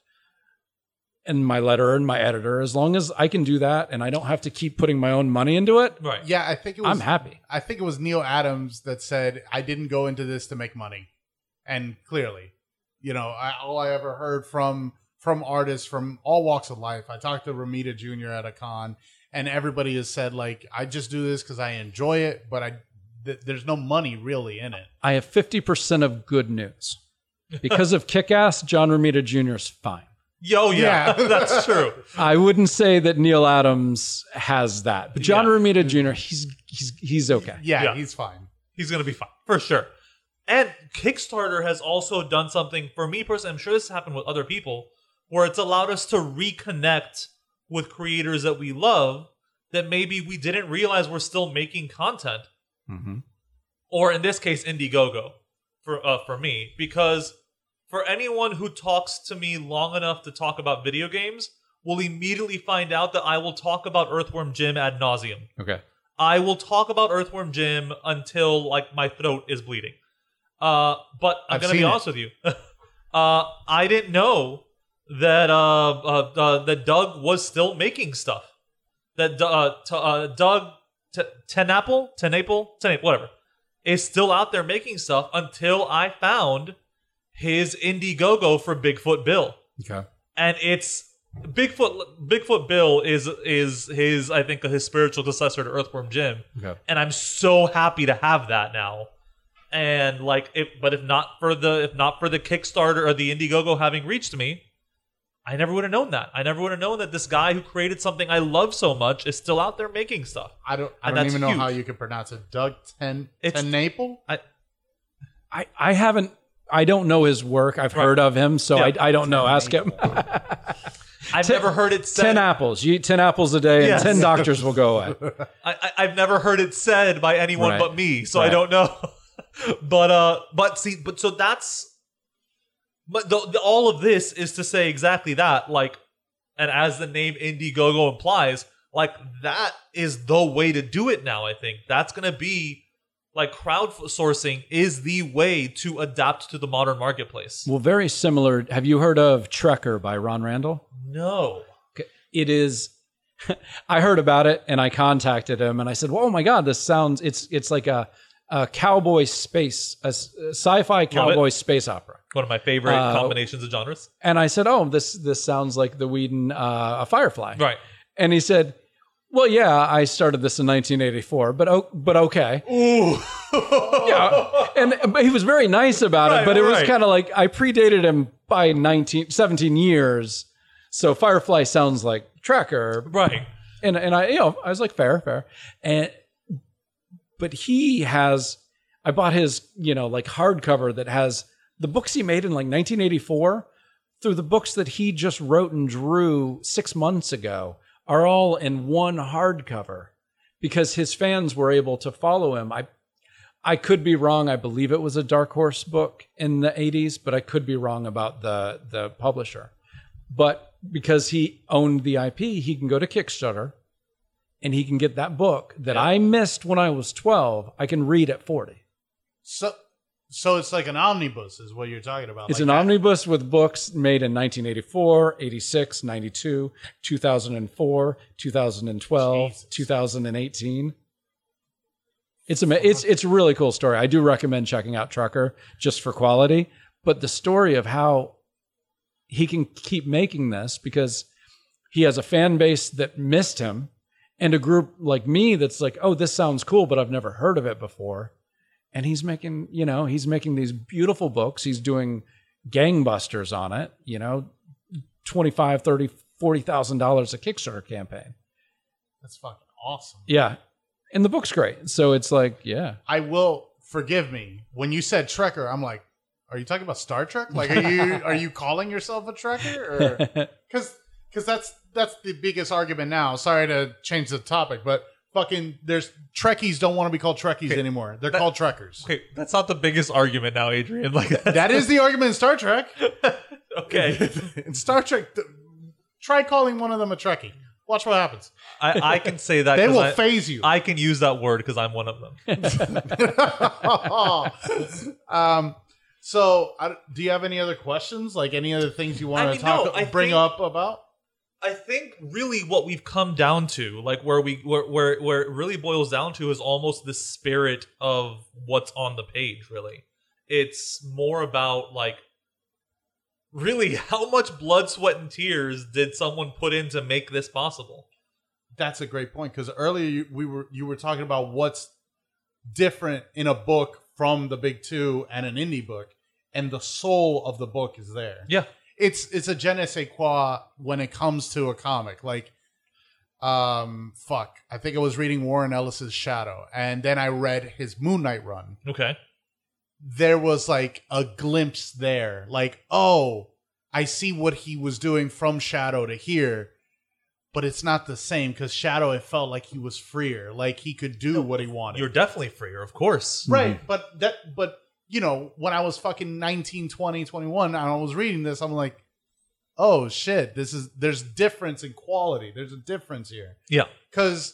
And my letterer and my editor, as long as I can do that, and I don't have to keep putting my own money into it, right. Yeah, I think it was. I'm happy. I think it was Neal Adams that said, "I didn't go into this to make money," and clearly, you know, I, all I ever heard from from artists from all walks of life. I talked to Romita Jr. at a con, and everybody has said like, "I just do this because I enjoy it," but I th- there's no money really in it. I have 50% of good news. Because of Kickass. John Romita Jr. is fine. Yo, yeah, Yeah. that's true. I wouldn't say that Neal Adams has that, but John Yeah. Romita Jr. he's he's he's okay. Yeah, Yeah. he's fine. He's gonna be fine for sure. And Kickstarter has also done something for me personally. I'm sure this has happened with other people, where it's allowed us to reconnect with creators that we love that maybe we didn't realize we're still making content. Mm-hmm. or in this case indiegogo for uh, for me because for anyone who talks to me long enough to talk about video games will immediately find out that I will talk about Earthworm Jim ad nauseum. Okay. I will talk about Earthworm Jim until like my throat is bleeding. Uh, but I'm I've gonna be seen it. honest with you. uh, I didn't know that uh, uh, uh, that Doug was still making stuff. That uh, t- uh, Doug T- Tenapple, Tenaple, Tenaple, whatever, is still out there making stuff until I found his Indiegogo for Bigfoot Bill Okay. and it's Bigfoot. Bigfoot Bill is is his I think his spiritual successor to Earthworm Jim, Okay. and I'm so happy to have that now. And like, if but if not for the if not for the Kickstarter or the Indiegogo having reached me, I never would have known that. I never would have known that this guy who created something I love so much is still out there making stuff. I don't. I And don't that's even know huge. how you can pronounce it. Doug Ten It's- Tenaple. I I I haven't. I don't know his work. I've heard of him, so Yeah. I I don't know. Ask him. I've Ten- never heard it said. ten apples. You eat ten apples a day, Yes. and ten doctors will go away. I, I, I've never heard it said by anyone Right. but me, so I Right. don't know. but uh, but see, but so that's, but the, the, all of this is to say exactly that. Like, and as the name Indiegogo implies, like that is the way to do it now. I think that's gonna be like crowdsourcing is the way to adapt to the modern marketplace. Well, very similar. Have you heard of Trekker by Ron Randall? No, It is. I heard about it and I contacted him and I said, "Well, oh my god, this sounds it's it's like a, a cowboy space, a sci-fi cowboy space opera." One of my favorite Uh, combinations of genres. And I said, "Oh, this this sounds like the Whedon uh, a Firefly." Right. And he said, "Well, yeah, I started this in 1984, but oh, but okay." Ooh. Yeah. And but he was very nice about Right, it, but it was right. kind of like I predated him by 19 17 years. So Firefly sounds like Trekker, right. and and I you know I was like fair fair and but he has I bought his you know like hardcover that has the books he made in like 1984 through the books that he just wrote and drew 6 months ago are all in one hardcover because his fans were able to follow him I I could be wrong I believe it was a dark horse book in the 80s but I could be wrong about the the publisher but because he owned the IP, he can go to Kickstarter and he can get that book that I missed when I was 12. I can read at 40. So, so it's like an omnibus, is what you're talking about. It's like an that. omnibus with books made in 1984, 86, 92, 2004, 2012, Jesus. 2018. It's a it's it's a really cool story. I do recommend checking out Trekker just for quality, but the story of how he can keep making this because he has a fan base that missed him and a group like me that's like, "Oh, this sounds cool, but I've never heard of it before." And he's making, you know, he's making these beautiful books. He's doing gangbusters on it, you know, 25, 30, 40,000 dollars a Kickstarter campaign. That's fucking awesome. Yeah. And the book's great. So it's like, yeah. I will forgive me when you said Trekker. I'm like, are you talking about Star Trek? Like, are you are you calling yourself a Trekker? Or because because that's that's the biggest argument now. Sorry to change the topic, but fucking there's Trekkies don't want to be called Trekkies anymore. They're called Trekkers. Okay, that's not the biggest argument now, Adrian. Like that's, the argument in Star Trek. okay. in Star Trek, th- try calling one of them a Trekkie. Watch what happens. I, I can say that. They 'cause will I, phase you. I can use that word because I'm one of them. um, so, I, do you have any other questions? Like any other things you want I to talk, no, I bring think- up about? I think really what we've come down to, like where we where where where it really boils down to, is almost the spirit of what's on the page. Really, it's more about like really how much blood, sweat, and tears did someone put in to make this possible. That's a great point because earlier you, we were you were talking about what's different in a book from the big two and an indie book, and the soul of the book is there. Yeah, It's it's a je ne sais quoi when it comes to a comic. Like, um, fuck, I think I was reading Warren Ellis's Shadow, and then I read his Moon Knight run. okay, there was like a glimpse there like oh i see what he was doing from shadow to here but it's not the same because shadow it felt like he was freer like he could do what he wanted you're definitely freer, of course. right but that but you know when i was fucking 19 20 21 and i was reading this i'm like oh shit this is there's difference in quality. There's a difference here. Yeah, because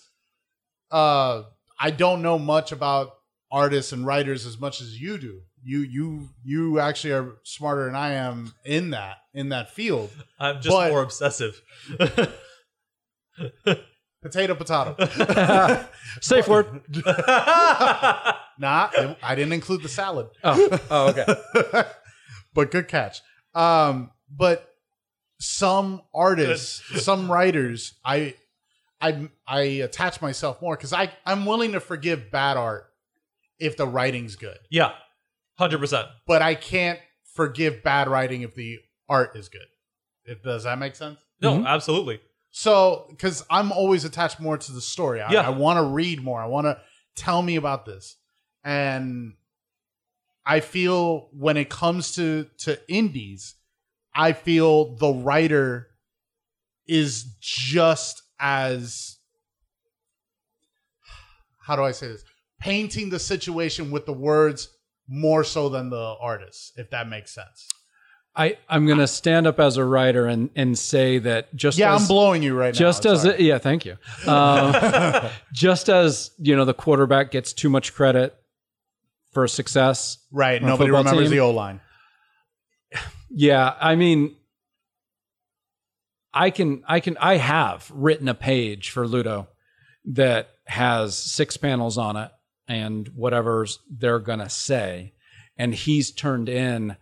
uh i don't know much about artists and writers as much as you do. You you you actually are smarter than i am in that in that field. I'm just But- more obsessive. potato potato Safe word. nah i didn't include the salad Oh, oh okay. but good catch um but some artists some writers i i i attach myself more because i i'm willing to forgive bad art if the writing's good yeah, hundred percent. but I can't forgive bad writing if the art is good. If does that make sense? No, Mhm. absolutely. So, because I'm always attached more to the story, I, Yeah. I want to read more. I want to tell me about this, and I feel when it comes to to indies, I feel the writer is just as how do I say this? Painting the situation with the words more so than the artist, if that makes sense. I, I'm going to stand up as a writer and, and say that just Yeah, as, I'm blowing you right just now. Just as sorry. yeah, thank you. Um, just as you know, the quarterback gets too much credit for success. right, nobody remembers team. the O line. Yeah, I mean, I can, I can, I have written a page for Ludo that has six panels on it and whatever's they're gonna say, and he's turned in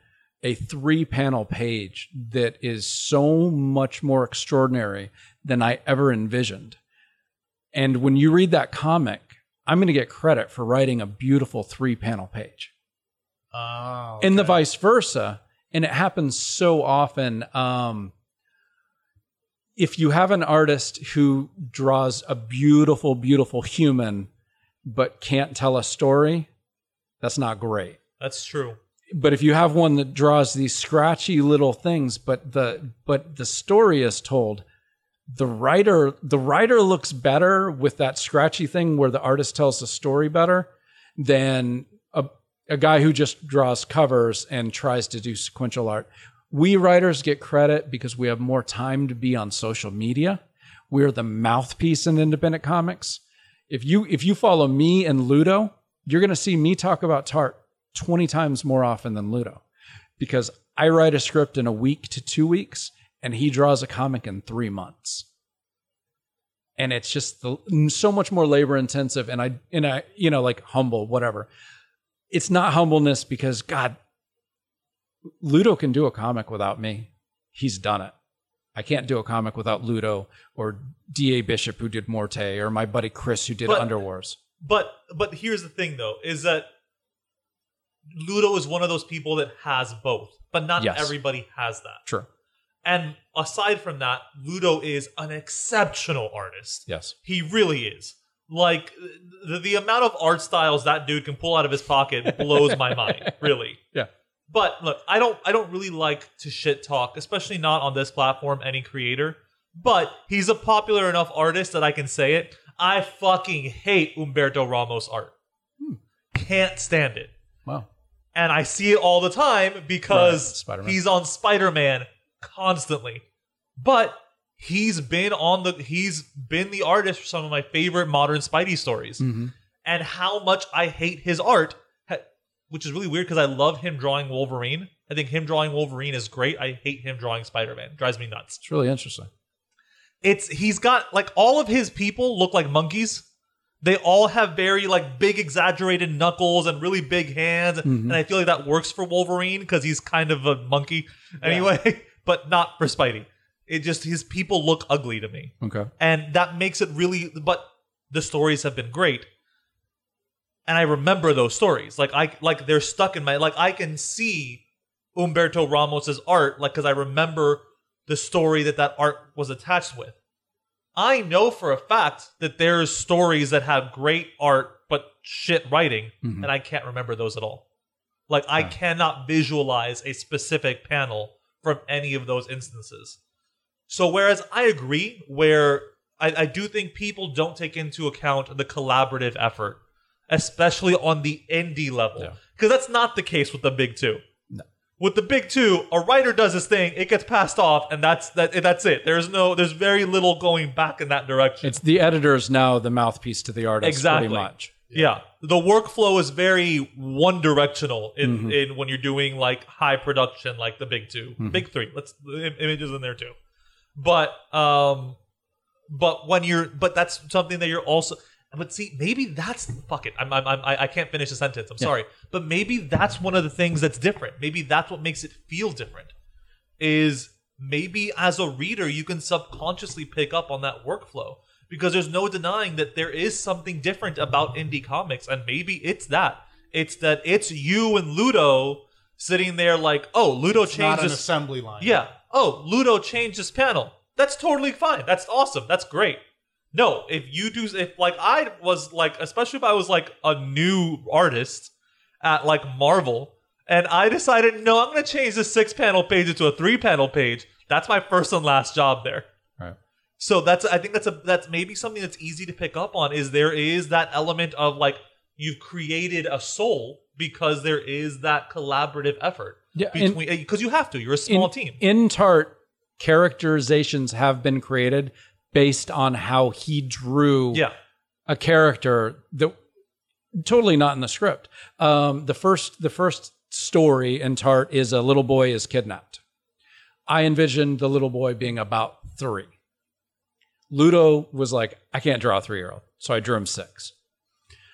a three panel page that is so much more extraordinary than I ever envisioned. And when you read that comic, I'm going to get credit for writing a beautiful three panel page Oh, and the vice versa. And it happens so often. Um, if you have an artist who draws a beautiful, beautiful human, but can't tell a story, that's not great. That's true. But if you have one that draws these scratchy little things, but the but the story is told, the writer the writer looks better with that scratchy thing where the artist tells the story better than a, a guy who just draws covers and tries to do sequential art. We writers get credit because we have more time to be on social media. We're the mouthpiece in independent comics. If you if you follow me and Ludo, you're going to see me talk about Tart 20 times more often than Ludo because I write a script in a week to two weeks and he draws a comic in three months. And it's just the, so much more labor intensive and I, and I, you know, like humble, whatever. It's not humbleness because God, Ludo can do a comic without me. He's done it. I can't do a comic without Ludo or D.A. Bishop who did Morte or my buddy Chris who did But- Underwars. But but here's the thing though, is that Ludo is one of those people that has both, but not Yes. everybody has that. True. And aside from that, Ludo is an exceptional artist. Yes. He really is. Like the, the amount of art styles that dude can pull out of his pocket blows my mind, really. Yeah. But look, I don't I don't really like to shit talk, especially not on this platform any creator. But he's a popular enough artist that I can say it. I fucking hate Humberto Ramos art. Hmm. Can't stand it. Wow. And I see it all the time Right, because Spider-Man. he's on Spider-Man constantly. But he's been on the he's been the artist for some of my favorite modern Spidey stories. Mhm. And how much I hate his art, which is really weird because I love him drawing Wolverine. I think him drawing Wolverine is great. I hate him drawing Spider-Man. Drives me nuts. It's really interesting. It's he's got like all of his people look like monkeys. They all have very like big exaggerated knuckles and really big hands, mm-hmm. and I feel like that works for Wolverine because he's kind of a monkey anyway, but not for Spidey. It just his people look ugly to me, Okay. and that makes it really. But the stories have been great, and I remember those stories. Like I like they're stuck in my like I can see Humberto Ramos's art like because I remember the story that that art was attached with. I know for a fact that there's stories that have great art but shit writing, Mhm. and I can't remember those at all. Like I Yeah. cannot visualize a specific panel from any of those instances. So whereas I agree, where I, I do think people don't take into account the collaborative effort, especially on the indie level, Yeah. because that's not the case with the big two. With the big two, a writer does his thing, it gets passed off, and that's that. That's it. There's no, there's very little going back in that direction. It's the editor's now the mouthpiece to the artist. Exactly. Pretty much. Yeah. The workflow is very one directional in, Mhm. in when you're doing like high production, like the big 2 Mhm. big three. Let's images in there too. But um, but when you're but that's something that you're also. But see, maybe that's fuck it. I'm, I'm, I'm I I can't finish a sentence. I'm Yeah. sorry, but maybe that's one of the things that's different. Maybe that's what makes it feel different. Is maybe as a reader you can subconsciously pick up on that workflow because there's no denying that there is something different about indie comics and maybe it's that it's that it's you and ludo sitting there like oh ludo It's not changed an this assembly line. yeah oh ludo changed this panel that's totally fine that's awesome that's great no if you do if like i was like especially if i was like a new artist at like marvel and i decided no i'm going to change this six panel page into a three panel page that's my first and last job there Right. so that's I think that's a that's maybe something that's easy to pick up on is there is that element of like you've created a soul because there is that collaborative effort Yeah, between eh, because you have to you're a small in, team In Tart, characterizations have been created based on how he drew yeah a character that totally not in the script. Um, the first the first story in Tart is a little boy is kidnapped. I envisioned the little boy being about three. Ludo was like, I can't draw a three year old, so I drew him six.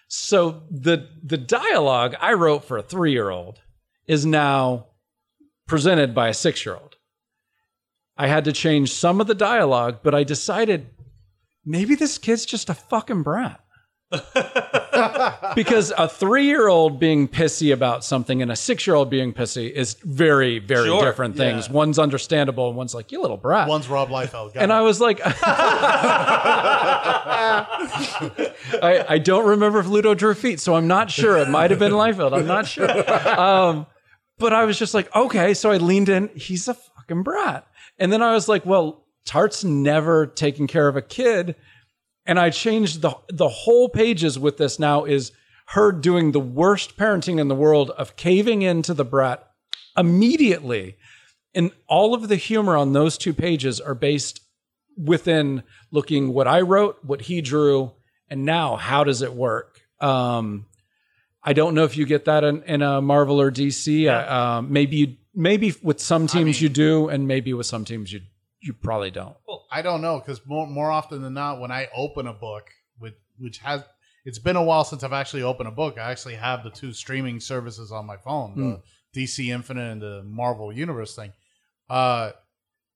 So the the dialogue I wrote for a three year old is now presented by a six year old. I had to change some of the dialogue, but I decided maybe this kid's just a fucking brat. because a three year old being pissy about something and a six year old being pissy is very, very Sure. different things. Yeah. One's understandable and one's like, you little brat. One's Rob Liefeld. Got and it. I was like, I, I don't remember if Ludo drew feet, so I'm not sure. It might have been Liefeld. I'm not sure. Um, but I was just like, okay. So I leaned in. He's a fucking brat. And then I was like, well, Tart's never taken care of a kid. And I changed the the whole pages with this now is her doing the worst parenting in the world of caving into the brat immediately. And all of the humor on those two pages are based within looking what I wrote, what he drew, and now how does it work? Um, I don't know if you get that in, in a Marvel or DC. Uh, um, maybe you, maybe with some teams mean- you do, and maybe with some teams you you probably don't. I don't know because more more often than not, when I open a book, with which has it's been a while since I've actually opened a book. I actually have the two streaming services on my phone, the DC Infinite and the Marvel Universe thing. Uh,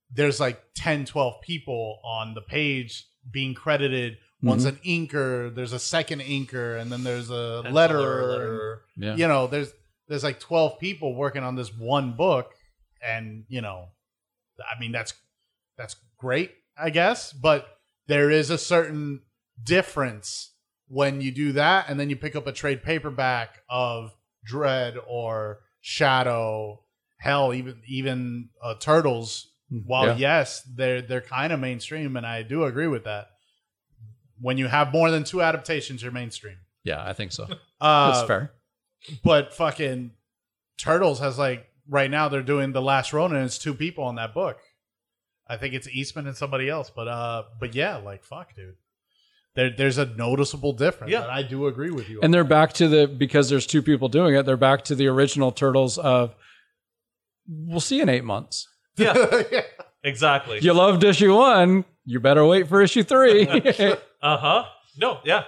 there's like 10, 12 people on the page being credited. One's an inker, there's a second inker, and then there's a Penciler, letterer. and- letterer. Yeah. you know there's there's like 12 people working on this one book and you know i mean that's that's great i guess but there is a certain difference when you do that and then you pick up a trade paperback of Dredd or shadow hell even even uh, turtles while Yeah. yes they're they're kind of mainstream and i do agree with that when you have more than two adaptations you're mainstream Yeah, I think so. uh, That's fair. But fucking Turtles has like right now they're doing the Last Ronin. And it's two people on that book. I think it's Eastman and somebody else. But uh, but yeah, like fuck, dude. There, there's a noticeable difference. Yeah. and I do agree with you. And they're back to the because there's two people doing it. They're back to the original Turtles of. We'll see in eight months. Yeah, yeah. exactly. You loved issue one, you better wait for issue three. Uh huh. No, yeah.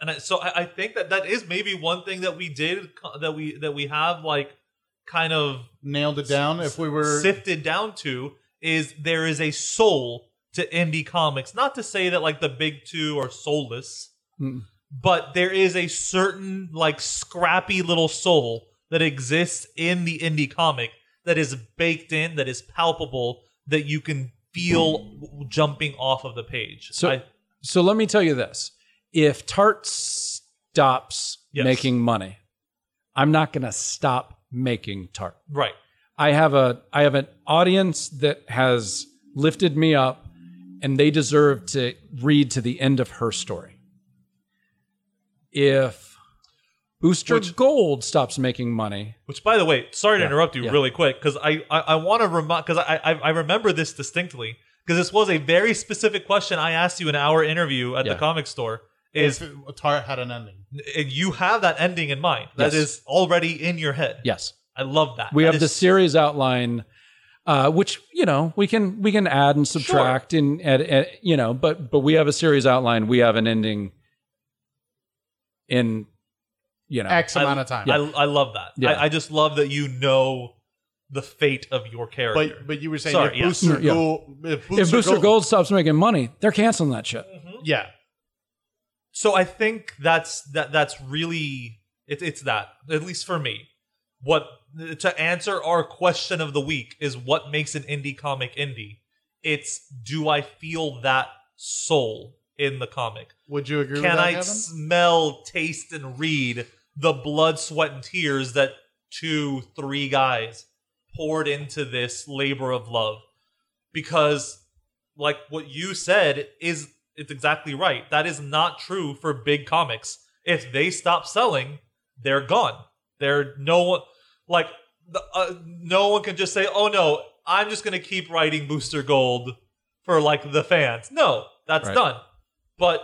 And I, so I, I think that that is maybe one thing that we did that we that we have like kind of nailed it down. If we were sifted down to is there is a soul to indie comics. Not to say that like the big two are soulless, Mm. but there is a certain like scrappy little soul that exists in the indie comic that is baked in, that is palpable, that you can feel jumping off of the page. So- I, so let me tell you this: if Tart stops Yes. making money, I'm not going to stop making Tart. right. I have a I have an audience that has lifted me up and they deserve to read to the end of her story. If Booster Which- Gold stops making money, Which, by the way, sorry to interrupt you yeah. really quick because I I, I want to remind because I, I I remember this distinctly because this was a very specific question I asked you in our interview at Yeah. the comic store. Is if Tart had an ending. and you have that ending in mind That Yes. is already in your head. yes, I love that. we That have the is- series outline, uh, which you know we can we can add and subtract and add, add- you know, but but we have a series outline. We have an ending in you know X amount I, of time. I, I love that. Yeah. I, I just love that you know the fate of your character. But but you were saying Sorry, if yeah. Booster Yeah. Gold, if Booster, if Booster Gold, Gold stops making money, they're canceling that shit. yeah, So I think that's that that's really it, it's that at least for me. What to answer our question of the week is what makes an indie comic indie? It's do I feel that soul in the comic? would you agree? Can with that, I Kevin? smell, taste, and read the blood, sweat, and tears that two, three guys poured into this labor of love? Because, like what you said, is it's exactly right. That is not true for big comics. If they stop selling, they're gone. They're no one like uh, no one can just say, "Oh no, I'm just gonna keep writing Booster Gold for like the fans." No, that's Right. done. But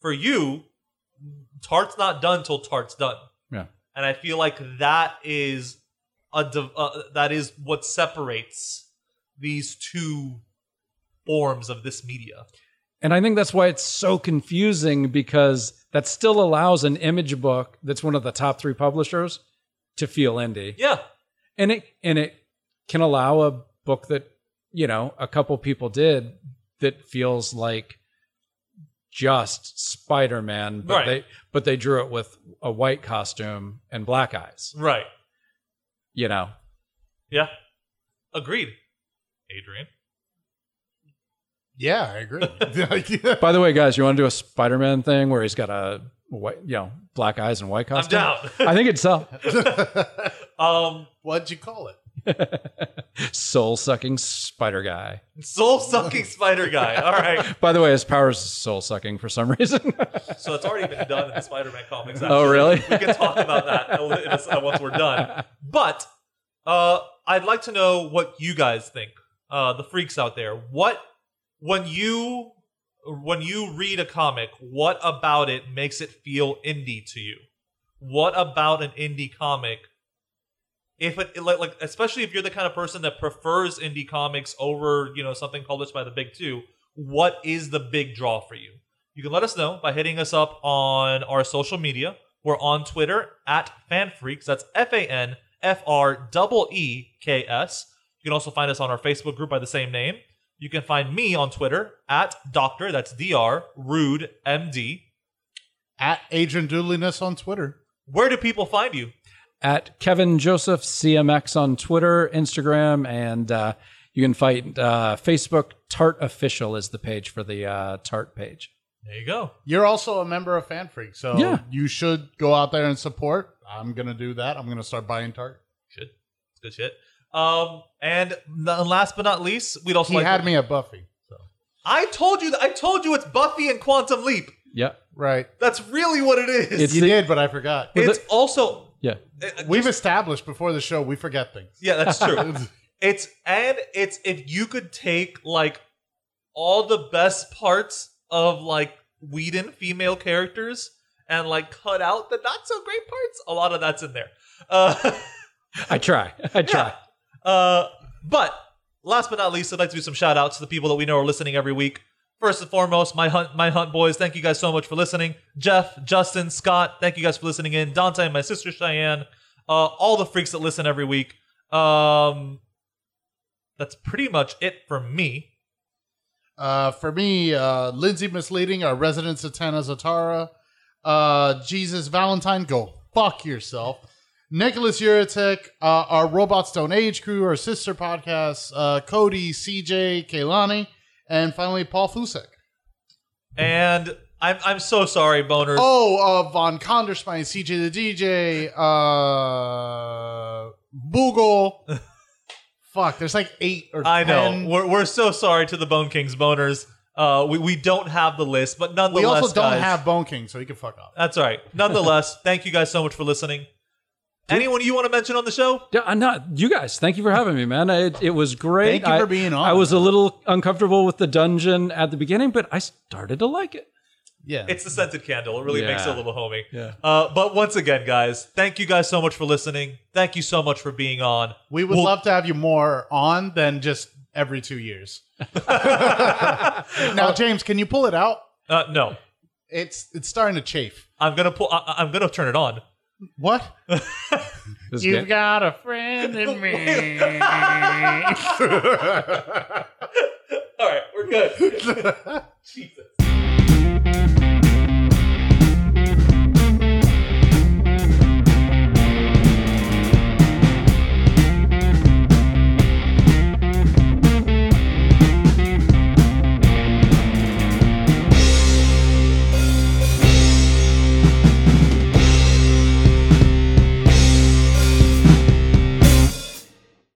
for you, Tart's not done till Tart's done. Yeah. And I feel like that is a div- uh, that is what separates these two forms of this media. And I think that's why it's so confusing because that still allows an image book that's one of the top three publishers to feel indie. Yeah. And it and it can allow a book that, you know, a couple people did that feels like just Spider-Man, but Right. they but they drew it with a white costume and black eyes. Right. You know. Yeah. Agreed. Adrian. Yeah, I agree. By the way, guys, you want to do a Spider-Man thing where he's got a white, you know, black eyes and white I'm costume? down. I think it'd sell. um What'd you call it? Soul sucking spider guy. soul sucking spider guy. All right. By the way, his powers is soul sucking for some reason. So it's already been done in the Spider-Man comics. Oh, really? We can talk about that once we're done. But uh, I'd like to know what you guys think, uh, the freaks out there. What when you when you read a comic, what about it makes it feel indie to you? what about an indie comic? If it like, like especially if you're the kind of person that prefers indie comics over you know something published by the big two, what is the big draw for you? You can let us know by hitting us up on our social media. We're on Twitter at FanFreeks. That's F A N F R E E K S. You can also find us on our Facebook group by the same name. You can find me on Twitter at Doctor, that's DR, Rude MD. At Adrian Dudliness on Twitter. Where do people find you? At Kevin Joseph CMX on Twitter, Instagram, and uh, you can find uh, Facebook. Tart Official is the page for the uh, Tart page. There you go. You're also a member of Fan Freak, so Yeah. you should go out there and support. I'm gonna do that. I'm gonna start buying Tart. Should. It's good shit. Um, and last but not least, we'd also He like had to- me at Buffy. So I told you that I told you it's Buffy and Quantum Leap. Yeah. right, That's really what it is. It's you the- did, but I forgot. It's also Yeah. uh, We've established before the show we forget things. Yeah, that's true. it's and it's if you could take like all the best parts of like Whedon female characters and like cut out the not so great parts, a lot of that's in there. Uh, I try. I try. Uh, but last but not least, I'd like to do some shout outs to the people that we know are listening every week. First and foremost, my hunt, my hunt boys. Thank you guys so much for listening. Jeff, Justin, Scott, thank you guys for listening in. Dante, my sister Cheyenne, uh, all the freaks that listen every week. Um, that's pretty much it for me. Uh, for me, uh, Lindsay Misleading, our resident Zatanna Zatara, uh, Jesus Valentine, go fuck yourself. Nicholas Uritek, uh, our Robot Stone Age crew, our sister podcast, uh, Cody, CJ, Kaylani, and finally Paul Fusek. And I'm I'm so sorry, boners. Oh, uh, Von Conderspine, CJ the DJ, uh, Boogle. Fuck, there's like eight or I know. We're we're so sorry to the Bone Kings boners. Uh, we we don't have the list, but nonetheless, We also don't guys- have Bone King, so he can fuck off. That's all right. Nonetheless, thank you guys so much for listening. Anyone you want to mention on the show? Yeah, I'm not you guys. Thank you for having me, man. It, it was great. Thank you I- for being on. I was a little uncomfortable with the dungeon at the beginning, but I started to like it. Yeah. It's the scented candle. It really Yeah. makes it a little homey. Yeah. Uh, but once again, guys, thank you guys so much for listening. Thank you so much for being on. We would Well- love to have you more on than just every two years. now, James, can you pull it out? Uh, no, It's it's starting to chafe. I'm gonna pull. I, I'm gonna turn it on. What? You've game- got a friend in me. All right, we're good. Jesus.